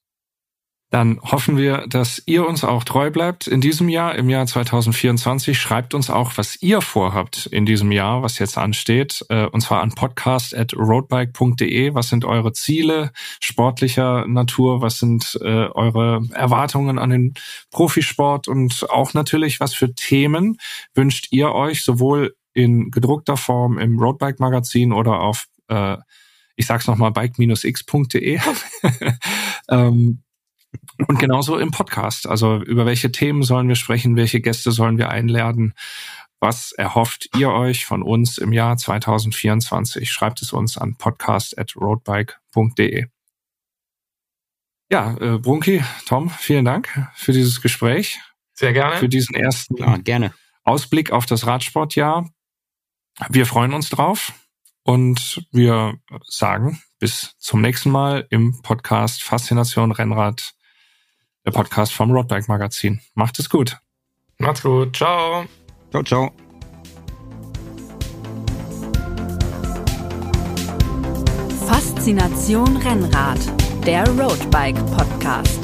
Dann hoffen wir, dass ihr uns auch treu bleibt in diesem Jahr, im Jahr 2024. Schreibt uns auch, was ihr vorhabt in diesem Jahr, was jetzt ansteht, äh, und zwar an podcast.roadbike.de. Was sind eure Ziele sportlicher Natur? Was sind äh, eure Erwartungen an den Profisport? Und auch natürlich, was für Themen wünscht ihr euch sowohl in gedruckter Form im Roadbike-Magazin oder auf, äh, ich sag's nochmal, bike-x.de. und genauso im Podcast. Also über welche Themen sollen wir sprechen, welche Gäste sollen wir einladen? Was erhofft ihr euch von uns im Jahr 2024? Schreibt es uns an podcast.roadbike.de. Ja, äh, Brunki, Tom, vielen Dank für dieses Gespräch. Sehr gerne. Für diesen ersten Klar, gerne. Ausblick auf das Radsportjahr. Wir freuen uns drauf und wir sagen bis zum nächsten Mal im Podcast Faszination Rennrad der Podcast vom Roadbike Magazin. Macht es gut. Macht's gut. Ciao. Ciao, ciao. Faszination Rennrad, der Roadbike Podcast.